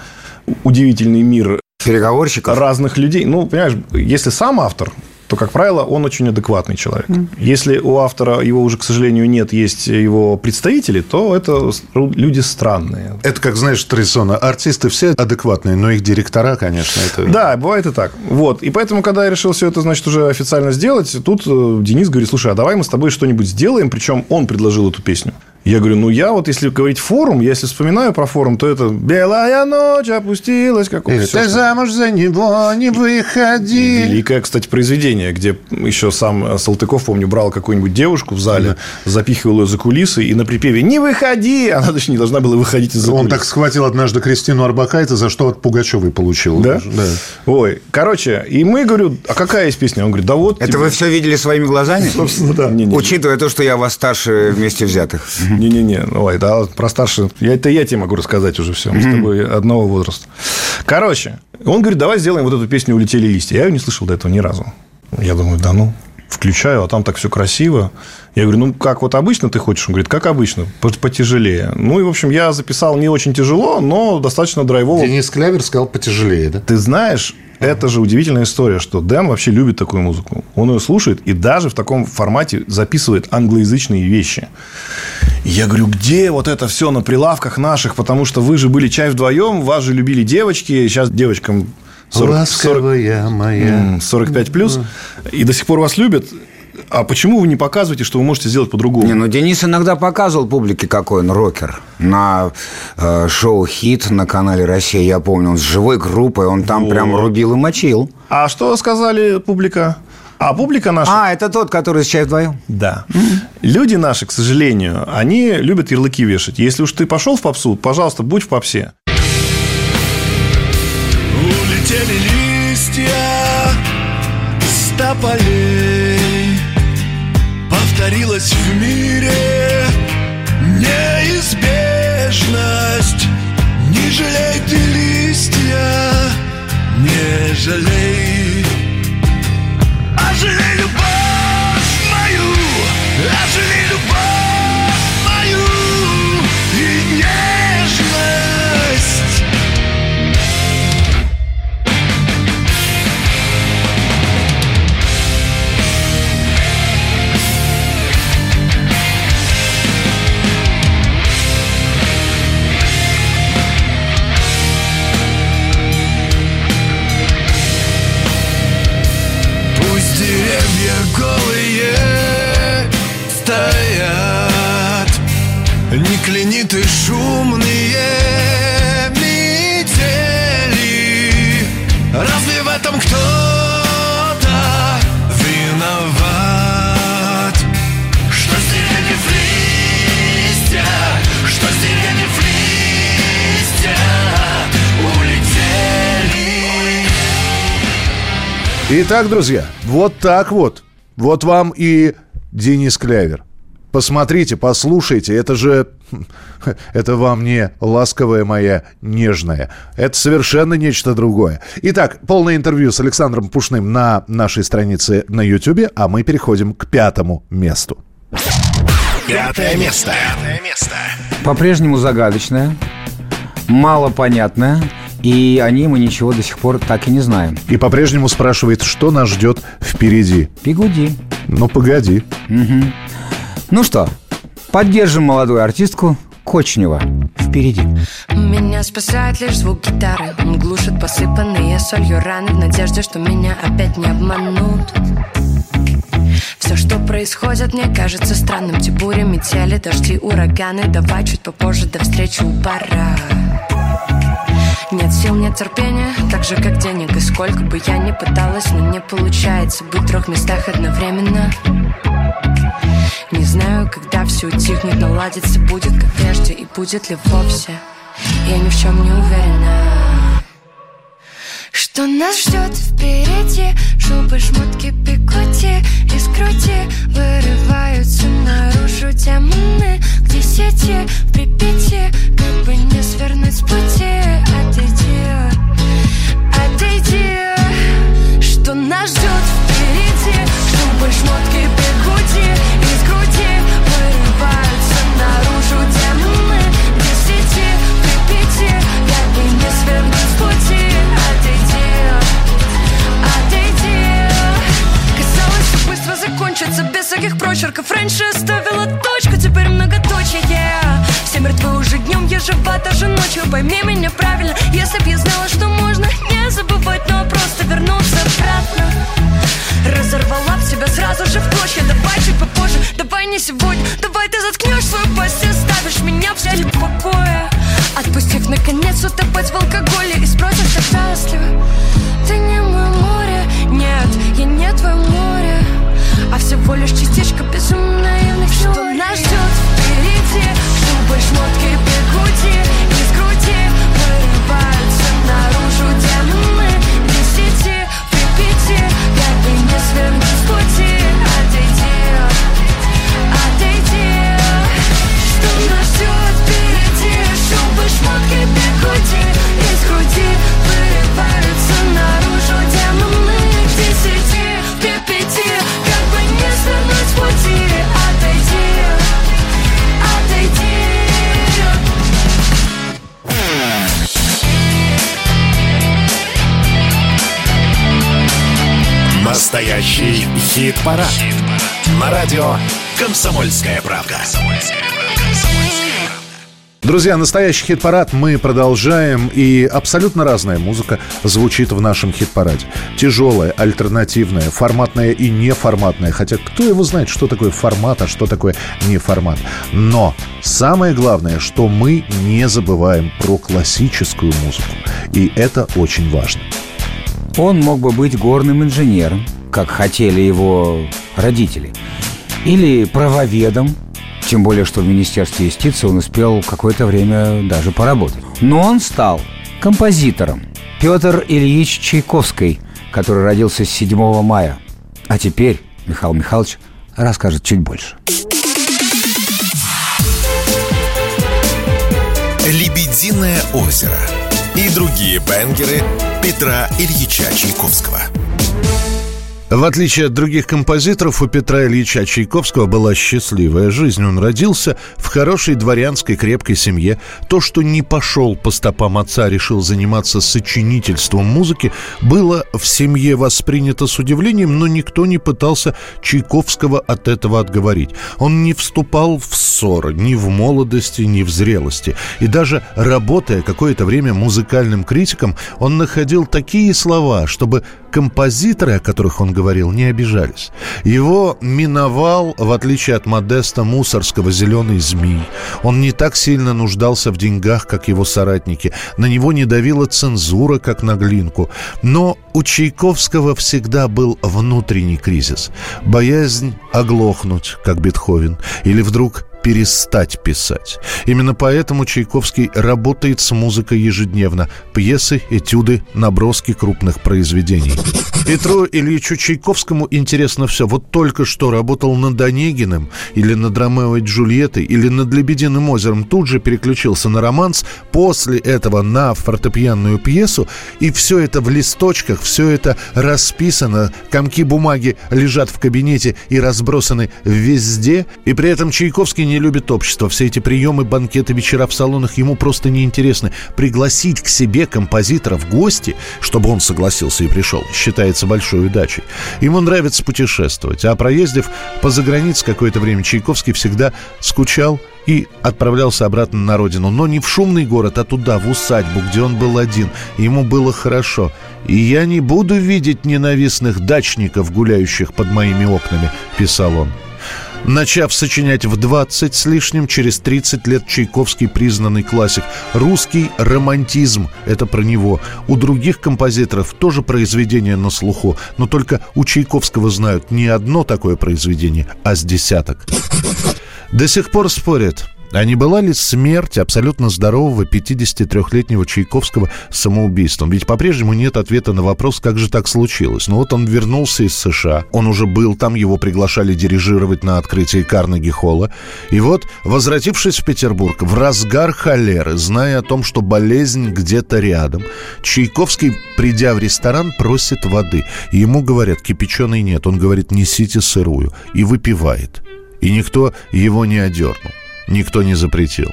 удивительный мир переговорщиков разных людей. Ну, понимаешь, если сам автор, то, как правило, он очень адекватный человек. Если у автора его уже, к сожалению, нет, есть его представители, то это люди странные. Это, как знаешь, традиционно. Артисты все адекватные, но их директора, конечно, это... Да, бывает и так. Вот. И поэтому, когда я решил все это, значит, уже официально сделать, тут э, Денис говорит, слушай, а давай мы с тобой что-нибудь сделаем, причем он предложил эту песню. Я говорю, ну я вот, если говорить форум, я если вспоминаю про форум, то это «Белая ночь опустилась», как «Ты что- замуж за него не выходи». Великое, кстати, произведение, где еще сам Салтыков, помню, брал какую-нибудь девушку в зале, запихивал ее за кулисы и на припеве «Не выходи!» Она даже не должна была выходить из-за Он кулис. так схватил однажды Кристину Арбакайте, за что от Пугачевой получил. Да? Да. Ой, короче, и мы, говорю, а какая есть песня? Он говорит, да вот... Это тебе». вы все видели своими глазами? Собственно, да. Учитывая то, что я вас старше вместе взятых. Не-не-не, ой, да, про старших, я, это я тебе могу рассказать уже все, мы с тобой одного возраста. Короче, он говорит, давай сделаем вот эту песню «Улетели листья». Я ее не слышал до этого ни разу. Я думаю, да ну, включаю, а там так все красиво. Я говорю, ну, как вот обычно ты хочешь? Он говорит, как обычно, по- потяжелее. Ну, и, в общем, я записал не очень тяжело, но достаточно драйвово. Денис Клявер сказал потяжелее, да? Ты знаешь, это же удивительная история, что Дэн вообще любит такую музыку. Он ее слушает и даже в таком формате записывает англоязычные вещи. И я говорю, где вот это все на прилавках наших? Потому что вы же были чай вдвоем, вас же любили девочки, сейчас девочкам 40, 40, Ласковая моя. м, 45 плюс, и до сих пор вас любят. А почему вы не показываете, что вы можете сделать по-другому? Не, ну Денис иногда показывал публике, какой он рокер. На э, шоу «Хит» на канале «Россия», я помню, он с живой группой, он там прям рубил и мочил. А что сказали публика? А публика наша... А, это тот, который с чай вдвоем? Да. Люди наши, к сожалению, они любят ярлыки вешать. Если уж ты пошел в попсу, пожалуйста, будь в попсе. Улетели листья с тополей Повторилась в мире неизбежность Не жалей ты листья жалей Итак, друзья, вот так вот. Вот вам и Денис Клявер. Посмотрите, послушайте, это же... Это вам не ласковая моя нежная. Это совершенно нечто другое. Итак, полное интервью с Александром Пушным на нашей странице на YouTube, а мы переходим к пятому месту. Пятое место. Пятое место. По-прежнему загадочная, малопонятная, и о ней мы ничего до сих пор так и не знаем. И по-прежнему спрашивает, что нас ждет впереди. Пигуди. Ну, погоди. Мгм. Ну что, поддержим молодую артистку Кочнева. Впереди. Меня спасает лишь звук гитары Он глушит посыпанные солью раны В надежде, что меня опять не обманут Все, что происходит, мне кажется странным Те бури, метели, дожди, ураганы Давай чуть попозже, до встречи у пора Нет сил, нет терпения, так же как денег. И сколько бы я ни пыталась, но не получается Быть в трех местах одновременно. Не знаю, когда все утихнет, наладится будет как прежде И будет ли вовсе, я ни в чем не уверена Что нас ждет впереди? Шубы, шмотки, бигуди Из груди вырываются наружу демоны К десяти в Припяти Как бы не свернуть с пути. Отойди, отойди. Что нас ждет впереди? Шубы, шмотки, бигуди всяких прочерков. Раньше ставила точку, теперь многоточие. Все мертвы уже днем, я жива даже ночью. Пойми меня правильно, если б я знала, что можно Не забывать, но просто вернуться обратно. Разорвала б себя сразу же в клочья. Давай чуть попозже, давай не сегодня. Давай ты заткнешь свою пасть и оставишь меня в теле покоя. Отпустив наконец утопать в алкоголе. И спросишь, счастлива Ты не мое море, нет, я не твое море А всего лишь частичка безумно наивных Что нас ждет впереди? Шубы, шмотки, бегуди Из груди вырываются наружу демоны. Десяти, припяти Как бы не свернуть с пути Настоящий хит-парад. На радио «Комсомольская правда». Друзья, настоящий хит-парад мы продолжаем, и абсолютно разная музыка звучит в нашем хит-параде. Тяжелая, альтернативная, форматная и неформатная. Хотя кто его знает, что такое формат, а что такое неформат. Но самое главное, что мы не забываем про классическую музыку. И это очень важно. Он мог бы быть горным инженером, как хотели его родители, или правоведом, тем более, что в Министерстве юстиции он успел какое-то время даже поработать. Но он стал композитором. Петр Ильич Чайковский, который родился 7 мая. А теперь Михаил Михайлович расскажет чуть больше. «Лебединое озеро». и другие бенгеры Петра Ильича Чайковского. В отличие от других композиторов, у Петра Ильича Чайковского была счастливая жизнь. Он родился в хорошей дворянской крепкой семье. То, что не пошел по стопам отца, решил заниматься сочинительством музыки, было в семье воспринято с удивлением, но никто не пытался Чайковского от этого отговорить. Он не вступал в ссоры ни в молодости, ни в зрелости. И даже работая какое-то время музыкальным критиком, он находил такие слова, чтобы композиторы, о которых он говорил, не обижались. Его миновал, в отличие от Модеста Мусорского, зеленый змей. Он не так сильно нуждался в деньгах, как его соратники. На него не давила цензура, как на глинку. Но у Чайковского всегда был внутренний кризис. Боязнь оглохнуть, как Бетховен. Или вдруг перестать писать. Именно поэтому Чайковский работает с музыкой ежедневно. Пьесы, этюды, наброски крупных произведений. Петру Ильичу Чайковскому интересно все. Вот только что работал над Онегиным, или над Ромео и Джульеттой, или над Лебединым озером. Тут же переключился на романс, после этого на фортепианную пьесу. И все это в листочках, все это расписано. Комки бумаги лежат в кабинете и разбросаны везде. И при этом Чайковский не любит общество. Все эти приемы, банкеты, вечера в салонах ему просто неинтересны. Пригласить к себе композитора в гости, чтобы он согласился и пришел, считается большой удачей. Ему нравится путешествовать. А проездив по загранице какое-то время, Чайковский всегда скучал и отправлялся обратно на родину. Но не в шумный город, а туда, в усадьбу, где он был один. Ему было хорошо. «И я не буду видеть ненавистных дачников, гуляющих под моими окнами», — писал он. Начав сочинять в 20 с лишним, через 30 лет Чайковский признанный классик. Русский романтизм – это про него. У других композиторов тоже произведение на слуху, но только у Чайковского знают не одно такое произведение, а с десяток. До сих пор спорят, а не была ли смерть абсолютно здорового 53-летнего Чайковского самоубийством? Ведь по-прежнему нет ответа на вопрос, как же так случилось. Но вот он вернулся из США, он уже был там, его приглашали дирижировать на открытии Карнеги-холла. И вот, возвратившись в Петербург, в разгар холеры, зная о том, что болезнь где-то рядом, Чайковский, придя в ресторан, просит воды. Ему говорят, кипяченой нет. Он говорит, несите сырую. И выпивает. И никто его не одернул. Никто не запретил.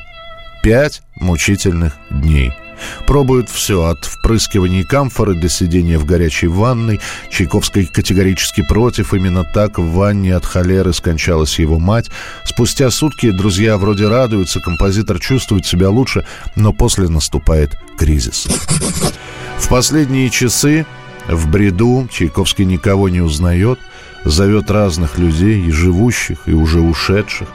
Пять мучительных дней. Пробуют все, от впрыскивания камфоры до сидения в горячей ванной. Чайковский категорически против. Именно так в ванне от холеры скончалась его мать. Спустя сутки друзья вроде радуются, композитор чувствует себя лучше, но после наступает кризис. В последние часы в бреду Чайковский никого не узнает, зовет разных людей, и живущих, и уже ушедших.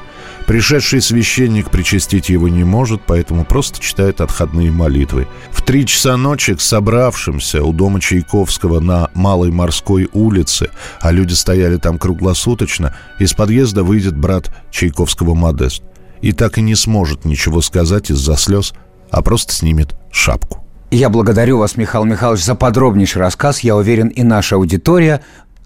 Пришедший священник причастить его не может, поэтому просто читает отходные молитвы. В три часа ночи к собравшимся у дома Чайковского на Малой Морской улице, а люди стояли там круглосуточно, из подъезда выйдет брат Чайковского Модест. И так и не сможет ничего сказать из-за слез, а просто снимет шапку. Я благодарю вас, Михаил Михайлович, за подробнейший рассказ. Я уверен, и наша аудитория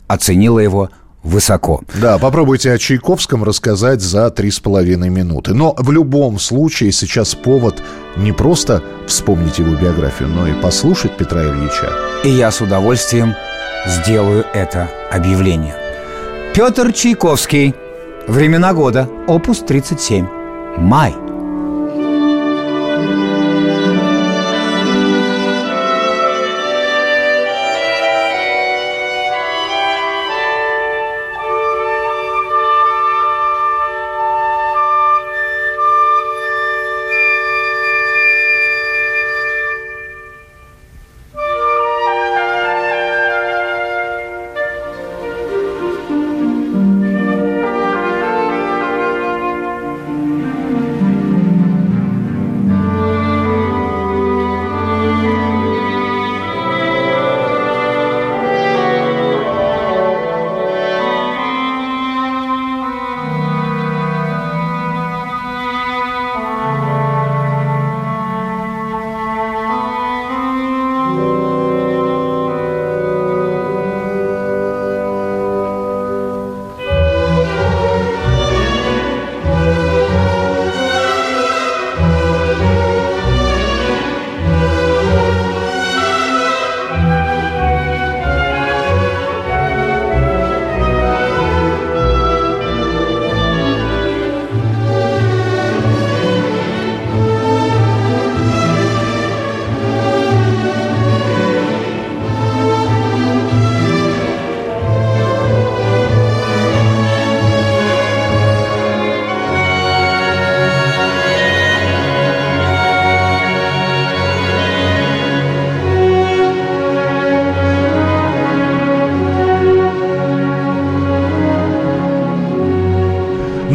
оценила его высоко. Да, попробуйте о Чайковском рассказать за три с половиной минуты. Но в любом случае сейчас повод не просто вспомнить его биографию, но и послушать Петра Ильича. И я с удовольствием сделаю это объявление. Петр Чайковский. Времена года. Опус 37. Май.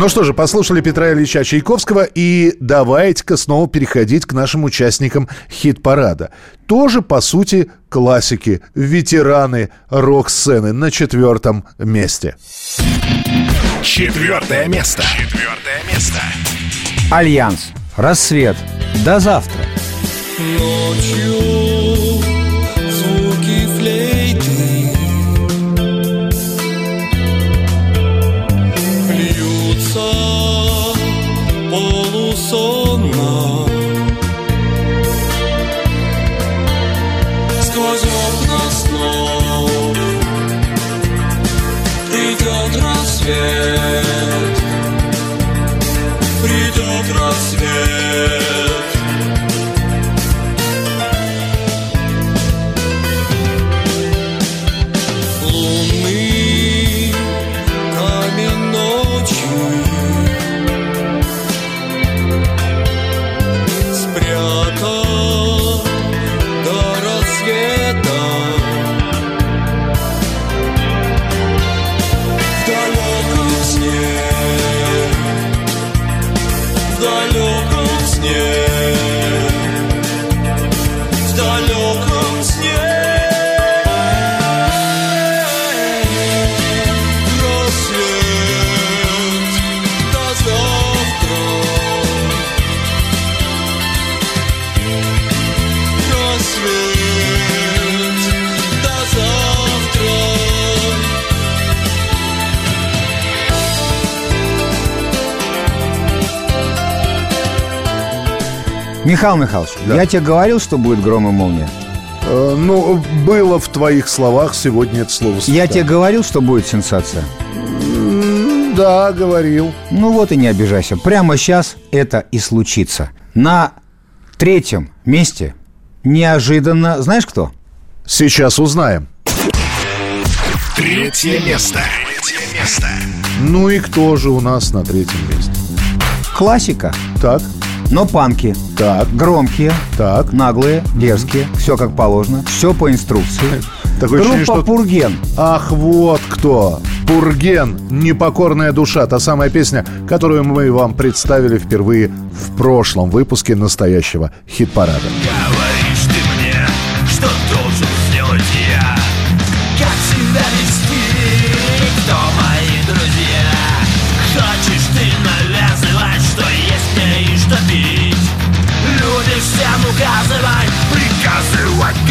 Ну что же, послушали Петра Ильича Чайковского и давайте-ка снова переходить к нашим участникам хит-парада. Тоже, по сути, классики, ветераны рок-сцены на четвертом месте. Четвертое место. Четвертое место. Альянс. Рассвет. До завтра. Ночью Михаил Михайлович, я тебе говорил, что будет гром и молния? Э, ну, было в твоих словах сегодня это слово. Я тебе говорил, что будет сенсация? Да, говорил. Ну вот и не обижайся. Прямо сейчас это и случится. На третьем месте неожиданно... Знаешь кто? Сейчас узнаем. Третье место. Третье место. Ну и кто же у нас на третьем месте? Классика. Так. Но панки. Так. Громкие. Так. Наглые, дерзкие. Все как положено. Все по инструкции. Такое Группа ощущение, что- Пурген. Ах, вот кто. Пурген. Непокорная душа. Та самая песня, которую мы вам представили впервые в прошлом выпуске настоящего хит-парада. Говоришь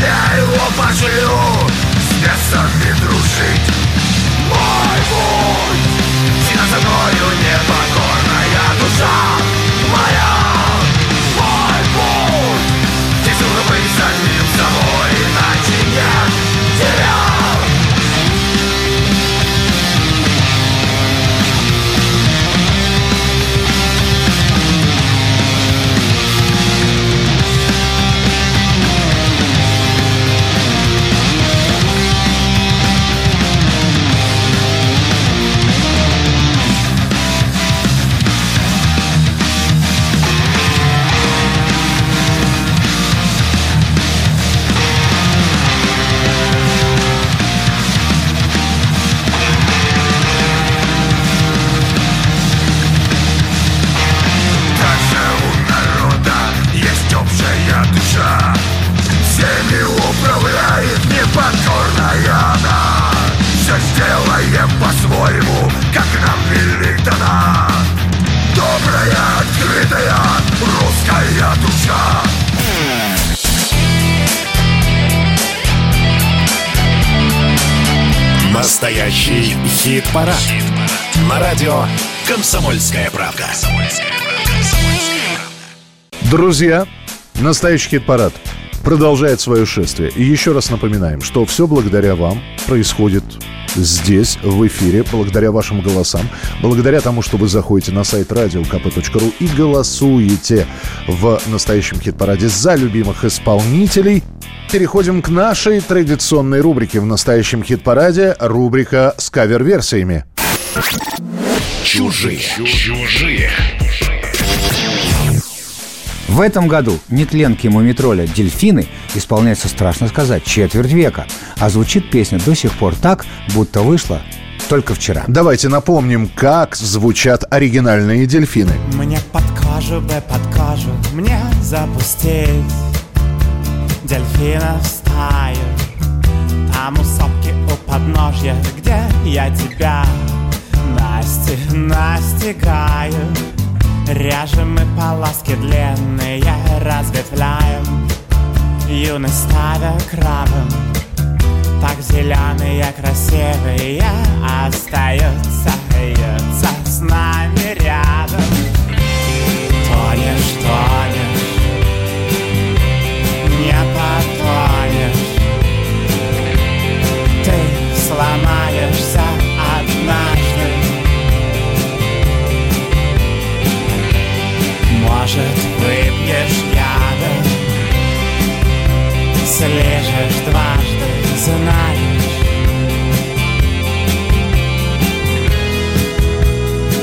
Я его пошлю. С бесами дружить. Мой путь, всегда за мною непокорная душа. Моя, Хит-парад. На радио «Комсомольская правда». Друзья, настоящий хит-парад. продолжает свое шествие. И еще раз напоминаем, что все благодаря вам происходит здесь, в эфире, благодаря вашим голосам, благодаря тому, что вы заходите на сайт radiokp.ru и голосуете в настоящем хит-параде за любимых исполнителей. Переходим к нашей традиционной рубрике в настоящем хит-параде. Рубрика с кавер-версиями. Чужие. Чужие. В этом году нетленки мумитроля «Дельфины» исполняется, страшно сказать, четверть века. А звучит песня до сих пор так, будто вышла только вчера. Давайте напомним, как звучат оригинальные дельфины. Мне под кожу бы под кожу Мне запустить Дельфина в стаю Там у сопки у подножья Где я тебя Насти, настигаю Ряжем мы полоски длинные Разветвляем Юность ставя крабом Так зеленые, красивые Остаются, остаются с нами рядом. Тонешь, тонешь Не потонешь. Ты сломаешься Может, выпьешь яда Слежешь дважды, знаешь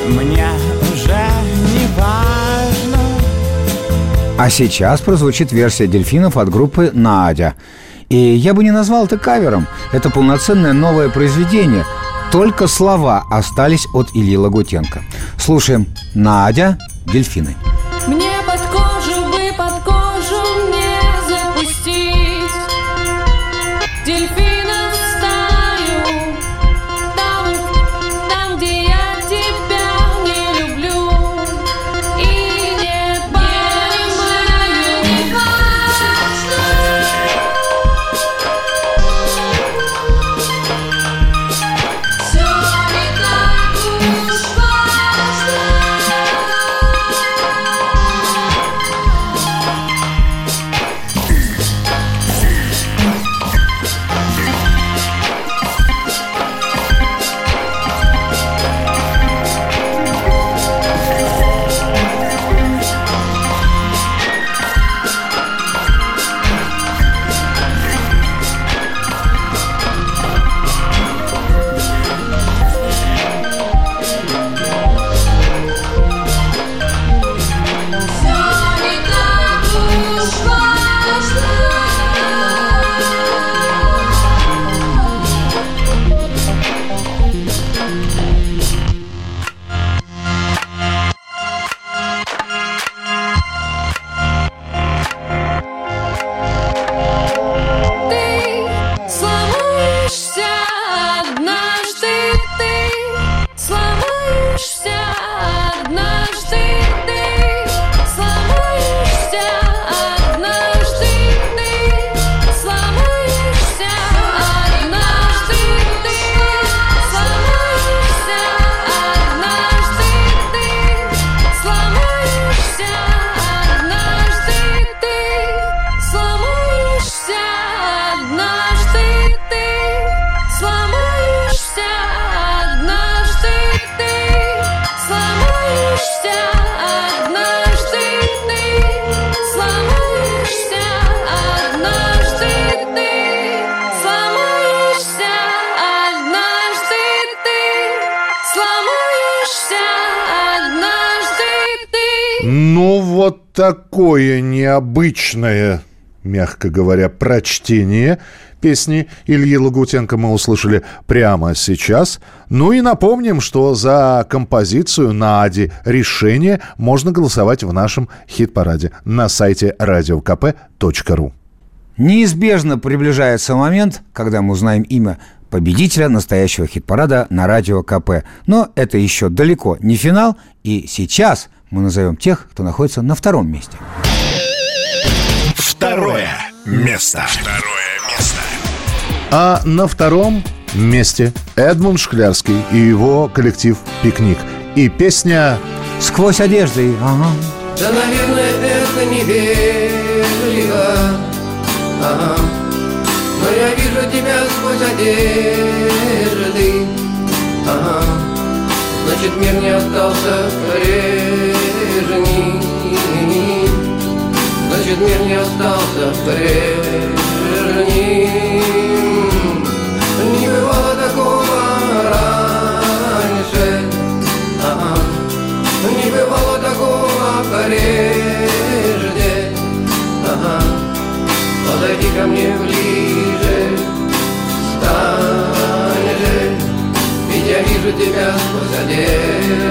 Мне уже не важно А сейчас прозвучит версия дельфинов от группы «Надя». И я бы не назвал это кавером. Это полноценное новое произведение. Только слова остались от Ильи Лагутенко. Слушаем «Надя. Дельфины». Необычное, мягко говоря, прочтение песни Ильи Лагутенко мы услышали прямо сейчас. Ну и напомним, что за композицию Нади «Решение» можно голосовать в нашем хит-параде на сайте radiokp.ru. Неизбежно приближается момент, когда мы узнаем имя победителя настоящего хит-парада на радио КП. Но это еще далеко не финал, и сейчас мы назовем тех, кто находится на втором месте. Второе место. Второе место. А на втором месте Эдмунд Шклярский и его коллектив «Пикник». И песня «Сквозь одежды». Ага. Да, наверное, это невежливо ага. Но я вижу тебя сквозь одежды ага. Значит мир не остался прежним Значит мир не остался прежним Не бывало такого раньше. Ага. Не бывало такого прежде. Ага. Подойди ко мне ближе. Стань же. Ведь я вижу тебя сквозь одежды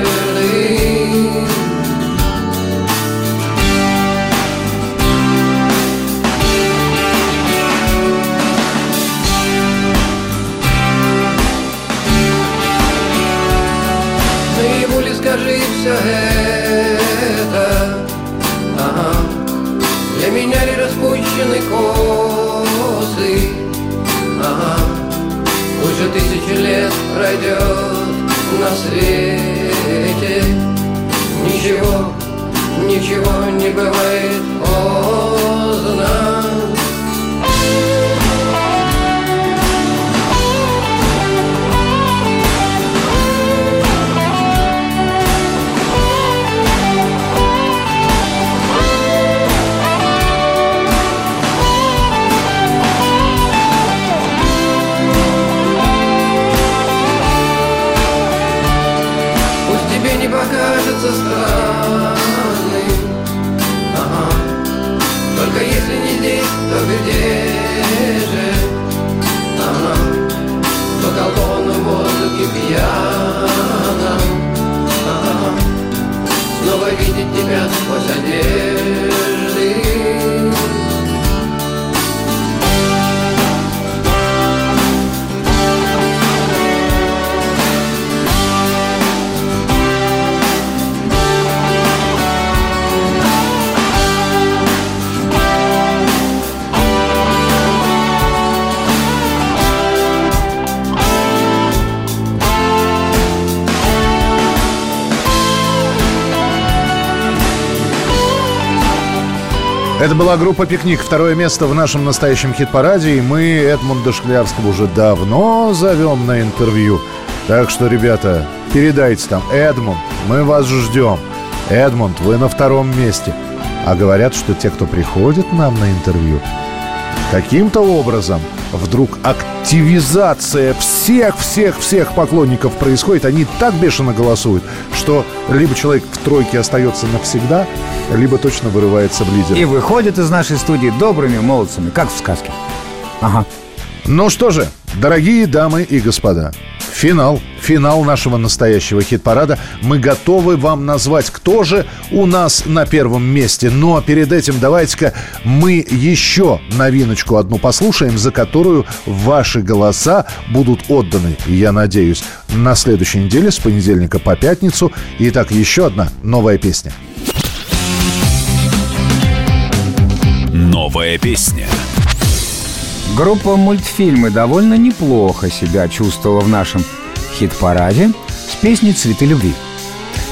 Это была группа «Пикник». Второе место в нашем настоящем хит-параде. И мы Эдмунда Шклярского уже давно зовем на интервью. Так что, ребята, передайте там. Эдмунд, мы вас ждем. Эдмунд, вы на втором месте. А говорят, что те, кто приходит нам на интервью, каким-то образом вдруг активизация всех-всех-всех поклонников происходит. Они так бешено голосуют, что либо человек в тройке остается навсегда, либо точно вырывается в лидер. И выходит из нашей студии добрыми молодцами, как в сказке. Ага. Ну что же, дорогие дамы и господа, финал, финал нашего настоящего хит-парада. Мы готовы вам назвать, кто же у нас на первом месте. Но перед этим давайте-ка мы еще новиночку одну послушаем, за которую ваши голоса будут отданы, я надеюсь, на следующей неделе с понедельника по пятницу. Итак, еще одна новая песня. Песня. Группа мультфильмы довольно неплохо себя чувствовала в нашем хит-параде с песней «Цветы любви».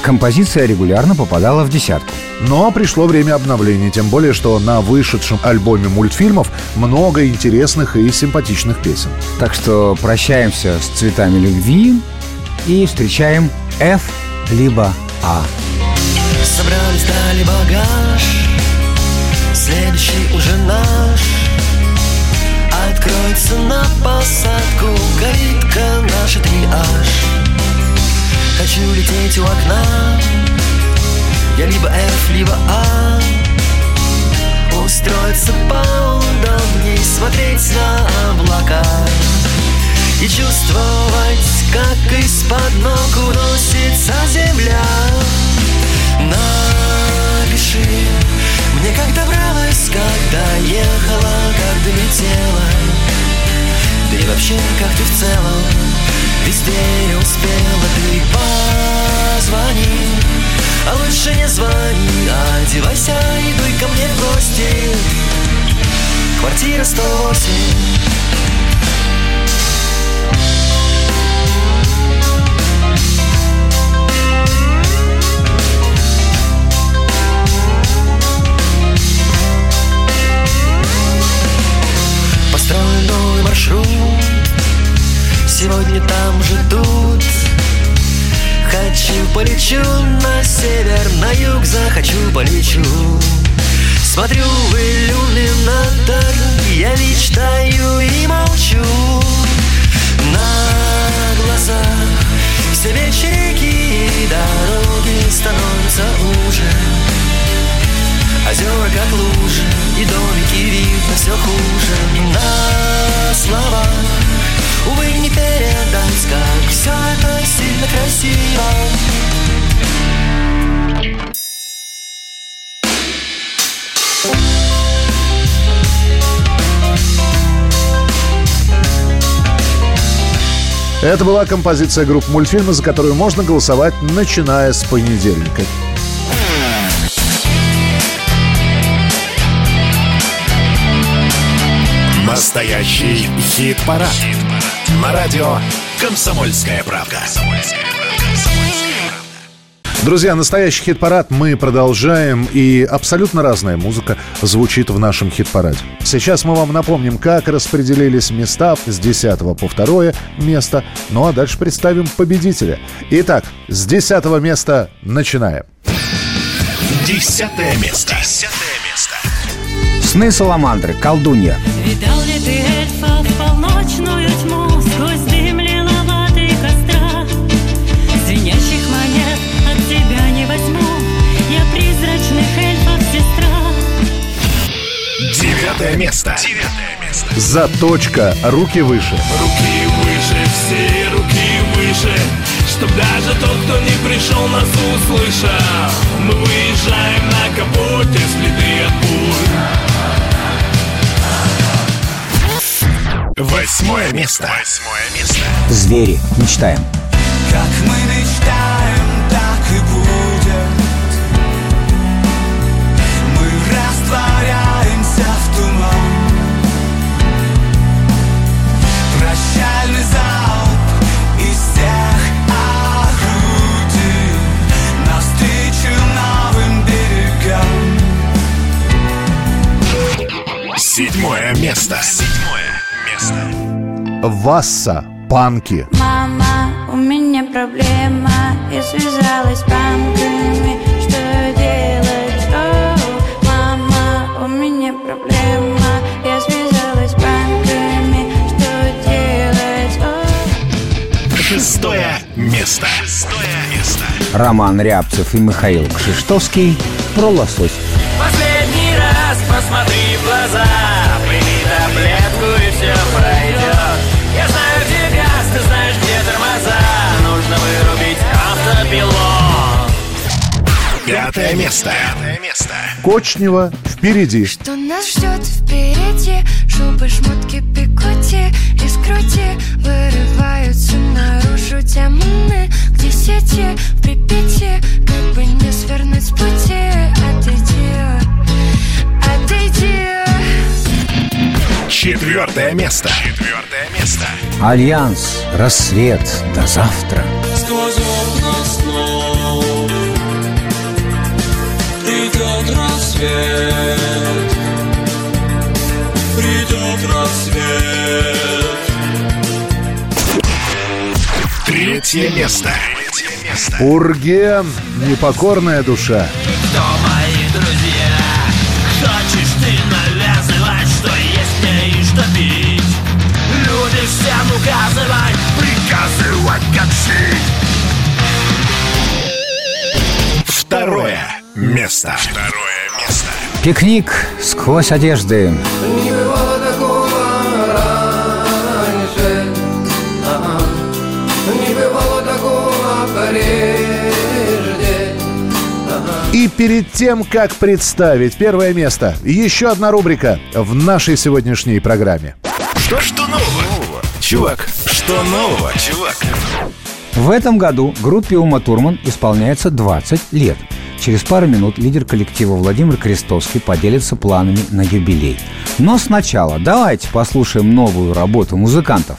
Композиция регулярно попадала в десятку. Но пришло время обновления, тем более, что на вышедшем альбоме мультфильмов много интересных и симпатичных песен. Так что прощаемся с «Цветами любви» и встречаем F либо А. Собрали, сдали багаж Следующий уже наш. Откроется на посадку Калитка наша триаж. Хочу лететь у окна. Я либо F, либо А. Устроиться поудобней Смотреть на облака. И чувствовать, как из-под ног уносится земля. Напиши мне, как добралась, когда ехала, как долетела Да и вообще, как ты в целом Везде не успела. Ты позвони А лучше не звони, одевайся и дуй ко мне в гости. Квартира 108 Построю новый маршрут. Сегодня там ждут Хочу полечу на север, на юг захочу полечу. Смотрю в иллюминатор, я мечтаю и молчу. На глазах все вечерики и дороги становятся уже. Озера как лужи и домики видно все хуже На словах, увы, не передать, как все это сильно красиво Это была композиция групп мультфильма, за которую можно голосовать, начиная с понедельника. Настоящий хит-парад. На радио «Комсомольская правда». Друзья, настоящий хит-парад мы продолжаем, и абсолютно разная музыка звучит в нашем хит-параде. Сейчас мы вам напомним, как распределились места с 10 по 2 место, ну а дальше представим победителя. Итак, с 10 места начинаем. Десятое место. Десятое место. Сны Саламандры, колдунья. Видал ли ты эльфа в полночную тьму Сквозь дым лиловатый костра Звенящих монет от тебя не возьму Я призрачных эльфов сестра Девятое место. Девятое место. Заточка, руки выше. Руки выше, все руки выше Чтоб даже тот, кто не пришел, нас услышал Мы выезжаем на капоте, следы от пуль Восьмое место. Восьмое место. Звери. Мечтаем. Как мы мечтаем, так и будет Мы растворяемся в туман Прощальный залп из всех орудий Навстречу новым берегам Седьмое место. Седьмое место. Васса, панки. Мама, у меня проблема Я связалась с банками Что делать? О, мама, у меня проблема Я связалась с банками Что делать? О, Шестое место. Шестое место. Роман Рябцев и Михаил Кшиштовский про лосось. Последний раз посмотри Пятое место. Пятое место. Кочнева впереди. Что нас ждет впереди Шубы, шмотки, пикоти и скрути Вырываются наружу демоны к десяти В Припяти, как бы не свернуть с пути Отойди, отойди Четвертое место. Четвертое место. Альянс. Рассвет. До завтра. Сквозь окна рассвет Придет рассвет Третье место. Третье место. Урген, непокорная душа. Место. Второе место. Пикник сквозь одежды. Не бывало такого раньше Ага. Не бывало такого прежде Ага. И перед тем, как представить первое место, еще одна рубрика в нашей сегодняшней программе. Что, что нового? Чувак, что нового, чувак? В этом году группе Ума Турман исполняется 20 лет. Через пару минут лидер коллектива Владимир Крестовский поделится планами на юбилей. Но сначала давайте послушаем новую работу музыкантов.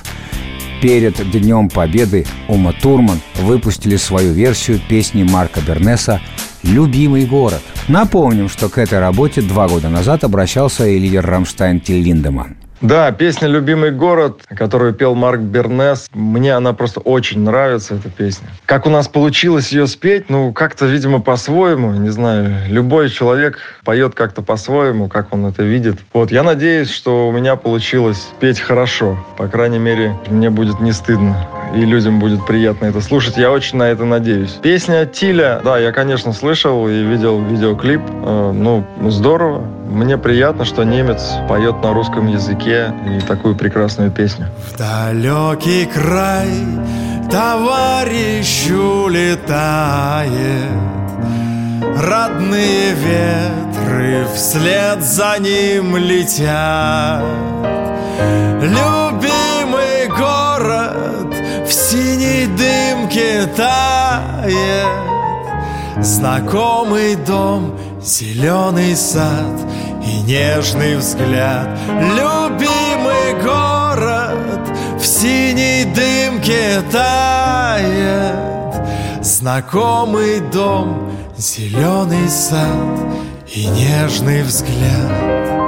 Перед Днем Победы Ума Турман выпустили свою версию песни Марка Бернеса «Любимый город». Напомним, что к этой работе два года назад обращался и лидер Рамштайн Тиль Линдеман. Да, песня «Любимый город», которую пел Марк Бернес, мне она просто очень нравится, эта песня. Как у нас получилось ее спеть, ну, как-то, видимо, по-своему, не знаю, любой человек поет как-то по-своему, как он это видит. Вот, я надеюсь, что у меня получилось петь хорошо. По крайней мере, мне будет не стыдно и людям будет приятно это слушать. Я очень на это надеюсь. Песня Тиля, да, я, конечно, слышал и видел видеоклип. Э, ну, здорово. Мне приятно, что немец поет на русском языке и такую прекрасную песню. В далекий край товарищ улетает Родные ветры вслед за ним летят Любимый город в синей дымке тает Знакомый дом, зеленый сад и нежный взгляд. Любимый город в синей дымке тает. Знакомый дом, зеленый сад и нежный взгляд.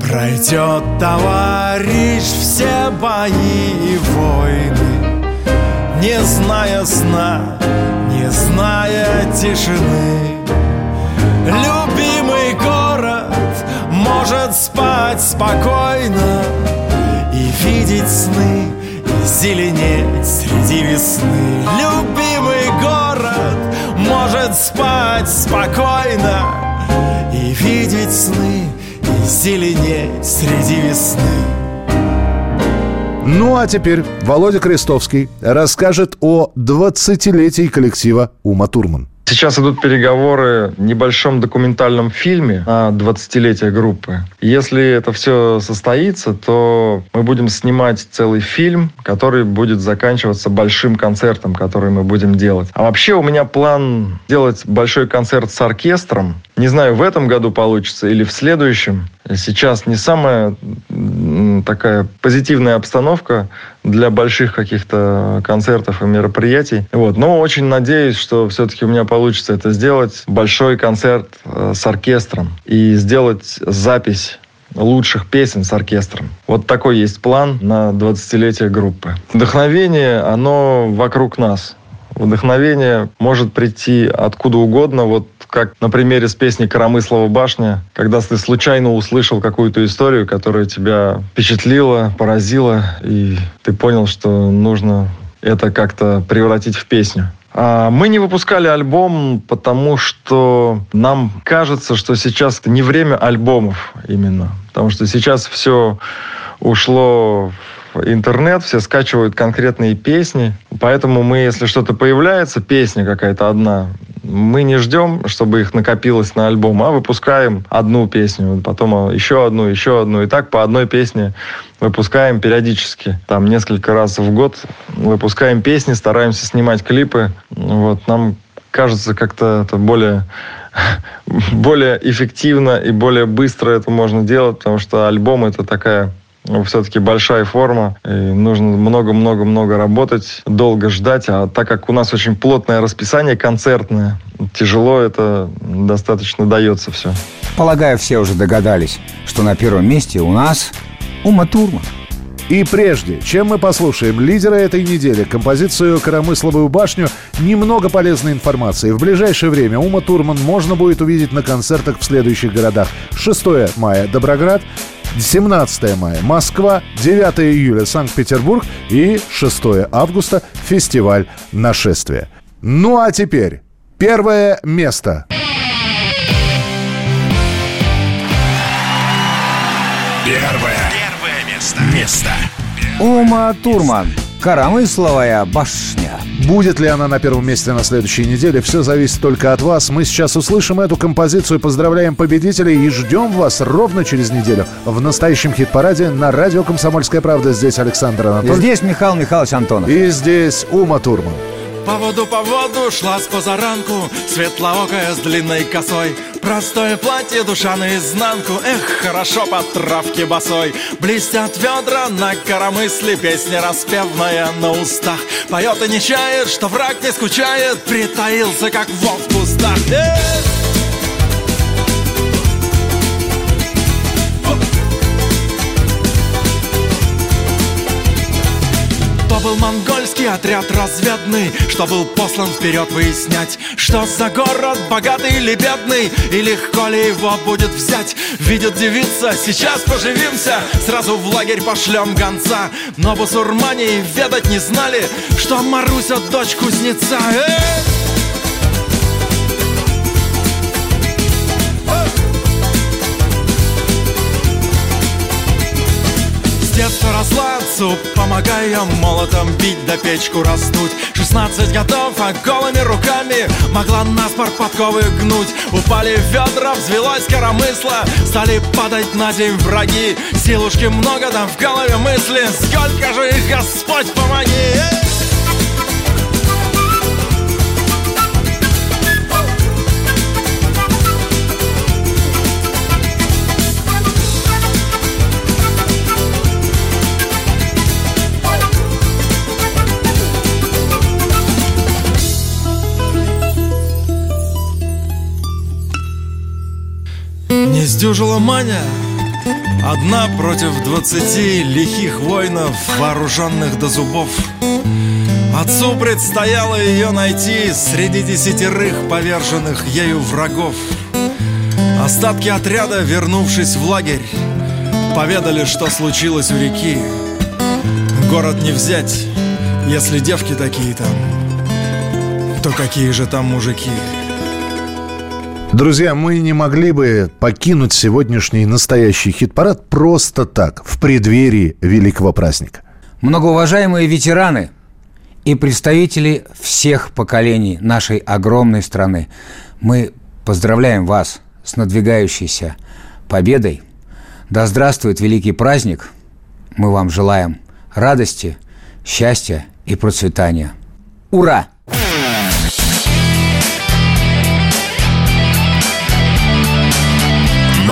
Пройдет товарищ все бои и войны Не зная сна, не зная тишины. Любимый город может спать спокойно И видеть сны, и зеленеть среди весны. Любимый город может спать спокойно И видеть сны, и зеленеть среди весны Ну а теперь Володя Крестовский расскажет о 20-летии коллектива «Ума Турман». Сейчас идут переговоры в небольшом документальном фильме на 20-летие группы. Если это все состоится, то мы будем снимать целый фильм, который будет заканчиваться большим концертом, который мы будем делать. А вообще у меня план сделать большой концерт с оркестром. Не знаю, в этом году получится или в следующем. Сейчас не самая такая позитивная обстановка для больших каких-то концертов и мероприятий. Вот. Но очень надеюсь, что все-таки у меня получится это сделать. Большой концерт э, с оркестром. И сделать запись лучших песен с оркестром. Вот такой есть план на 20-летие группы. Вдохновение, оно вокруг нас. Вдохновение может прийти откуда угодно. Вот как на примере с песни «Коромыслова башня», когда ты случайно услышал какую-то историю, которая тебя впечатлила, поразила, и ты понял, что нужно это как-то превратить в песню. А Мы не выпускали альбом, потому что нам кажется, что сейчас не время альбомов именно. Потому что сейчас все ушло в интернет, все скачивают конкретные песни. Поэтому мы, если что-то появляется, песня какая-то одна, мы не ждем, чтобы их накопилось на альбом, а выпускаем одну песню, потом еще одну, еще одну. И так по одной песне выпускаем периодически. Там несколько раз в год выпускаем песни, стараемся снимать клипы. Вот, нам кажется, как-то это более, более эффективно и более быстро это можно делать, потому что альбом это такая все-таки большая форма, и нужно много-много-много работать, долго ждать, а так как у нас очень плотное расписание концертное, тяжело это достаточно дается все. Полагаю, все уже догадались, что на первом месте у нас Ума Турман. И прежде, чем мы послушаем лидера этой недели, композицию «Коромысловую башню», немного полезной информации. В ближайшее время Ума Турман можно будет увидеть на концертах в следующих городах. 6 мая – Доброград, 17 мая – Москва, 9 июля – Санкт-Петербург и 6 августа – фестиваль «Нашествие». Ну а теперь первое место. Первое. Первое место. Место. Ума Турман. Коромысловая башня. Будет ли она на первом месте на следующей неделе, все зависит только от вас. Мы сейчас услышим эту композицию, поздравляем победителей и ждем вас ровно через неделю в настоящем хит-параде на радио «Комсомольская правда». Здесь Александр И Анатольевич. здесь Михаил Михайлович Антонов. И здесь Ума Турман. По воду, по воду шла с позаранку Светлоокая с длинной косой. Простое платье, душа наизнанку Эх, хорошо по травке босой. Блестят ведра на коромысле Песня распевная на устах. Поет и не чает, что враг не скучает Притаился, как вов в кустах. Эх! Был монгольский отряд разведный Что был послан вперед выяснять Что за город, богатый или бедный И легко ли его будет взять. Видит девица, сейчас поживимся Сразу в лагерь пошлем гонца. Но бусурмане и ведать не знали Что Маруся дочь кузнеца. Эй! Детства росла отцу, помогая молотом бить да печку раздуть 16 годов, а голыми руками могла наспор подковы гнуть Упали ведра, взвелось коромысло, стали падать на земь враги Силушки много, там в голове мысли, сколько же их Господь помоги! Эй! Не сдюжила Маня. Одна против двадцати лихих воинов, вооруженных до зубов. Отцу предстояло ее найти среди десятерых поверженных ею врагов. Остатки отряда, вернувшись в лагерь, поведали, что случилось у реки. Город не взять, если девки такие там, то какие же там мужики? Друзья, мы не могли бы покинуть сегодняшний настоящий хит-парад просто так, в преддверии великого праздника. Многоуважаемые ветераны и представители всех поколений нашей огромной страны, мы поздравляем вас с надвигающейся победой. Да здравствует великий праздник! Мы вам желаем радости, счастья и процветания. Ура!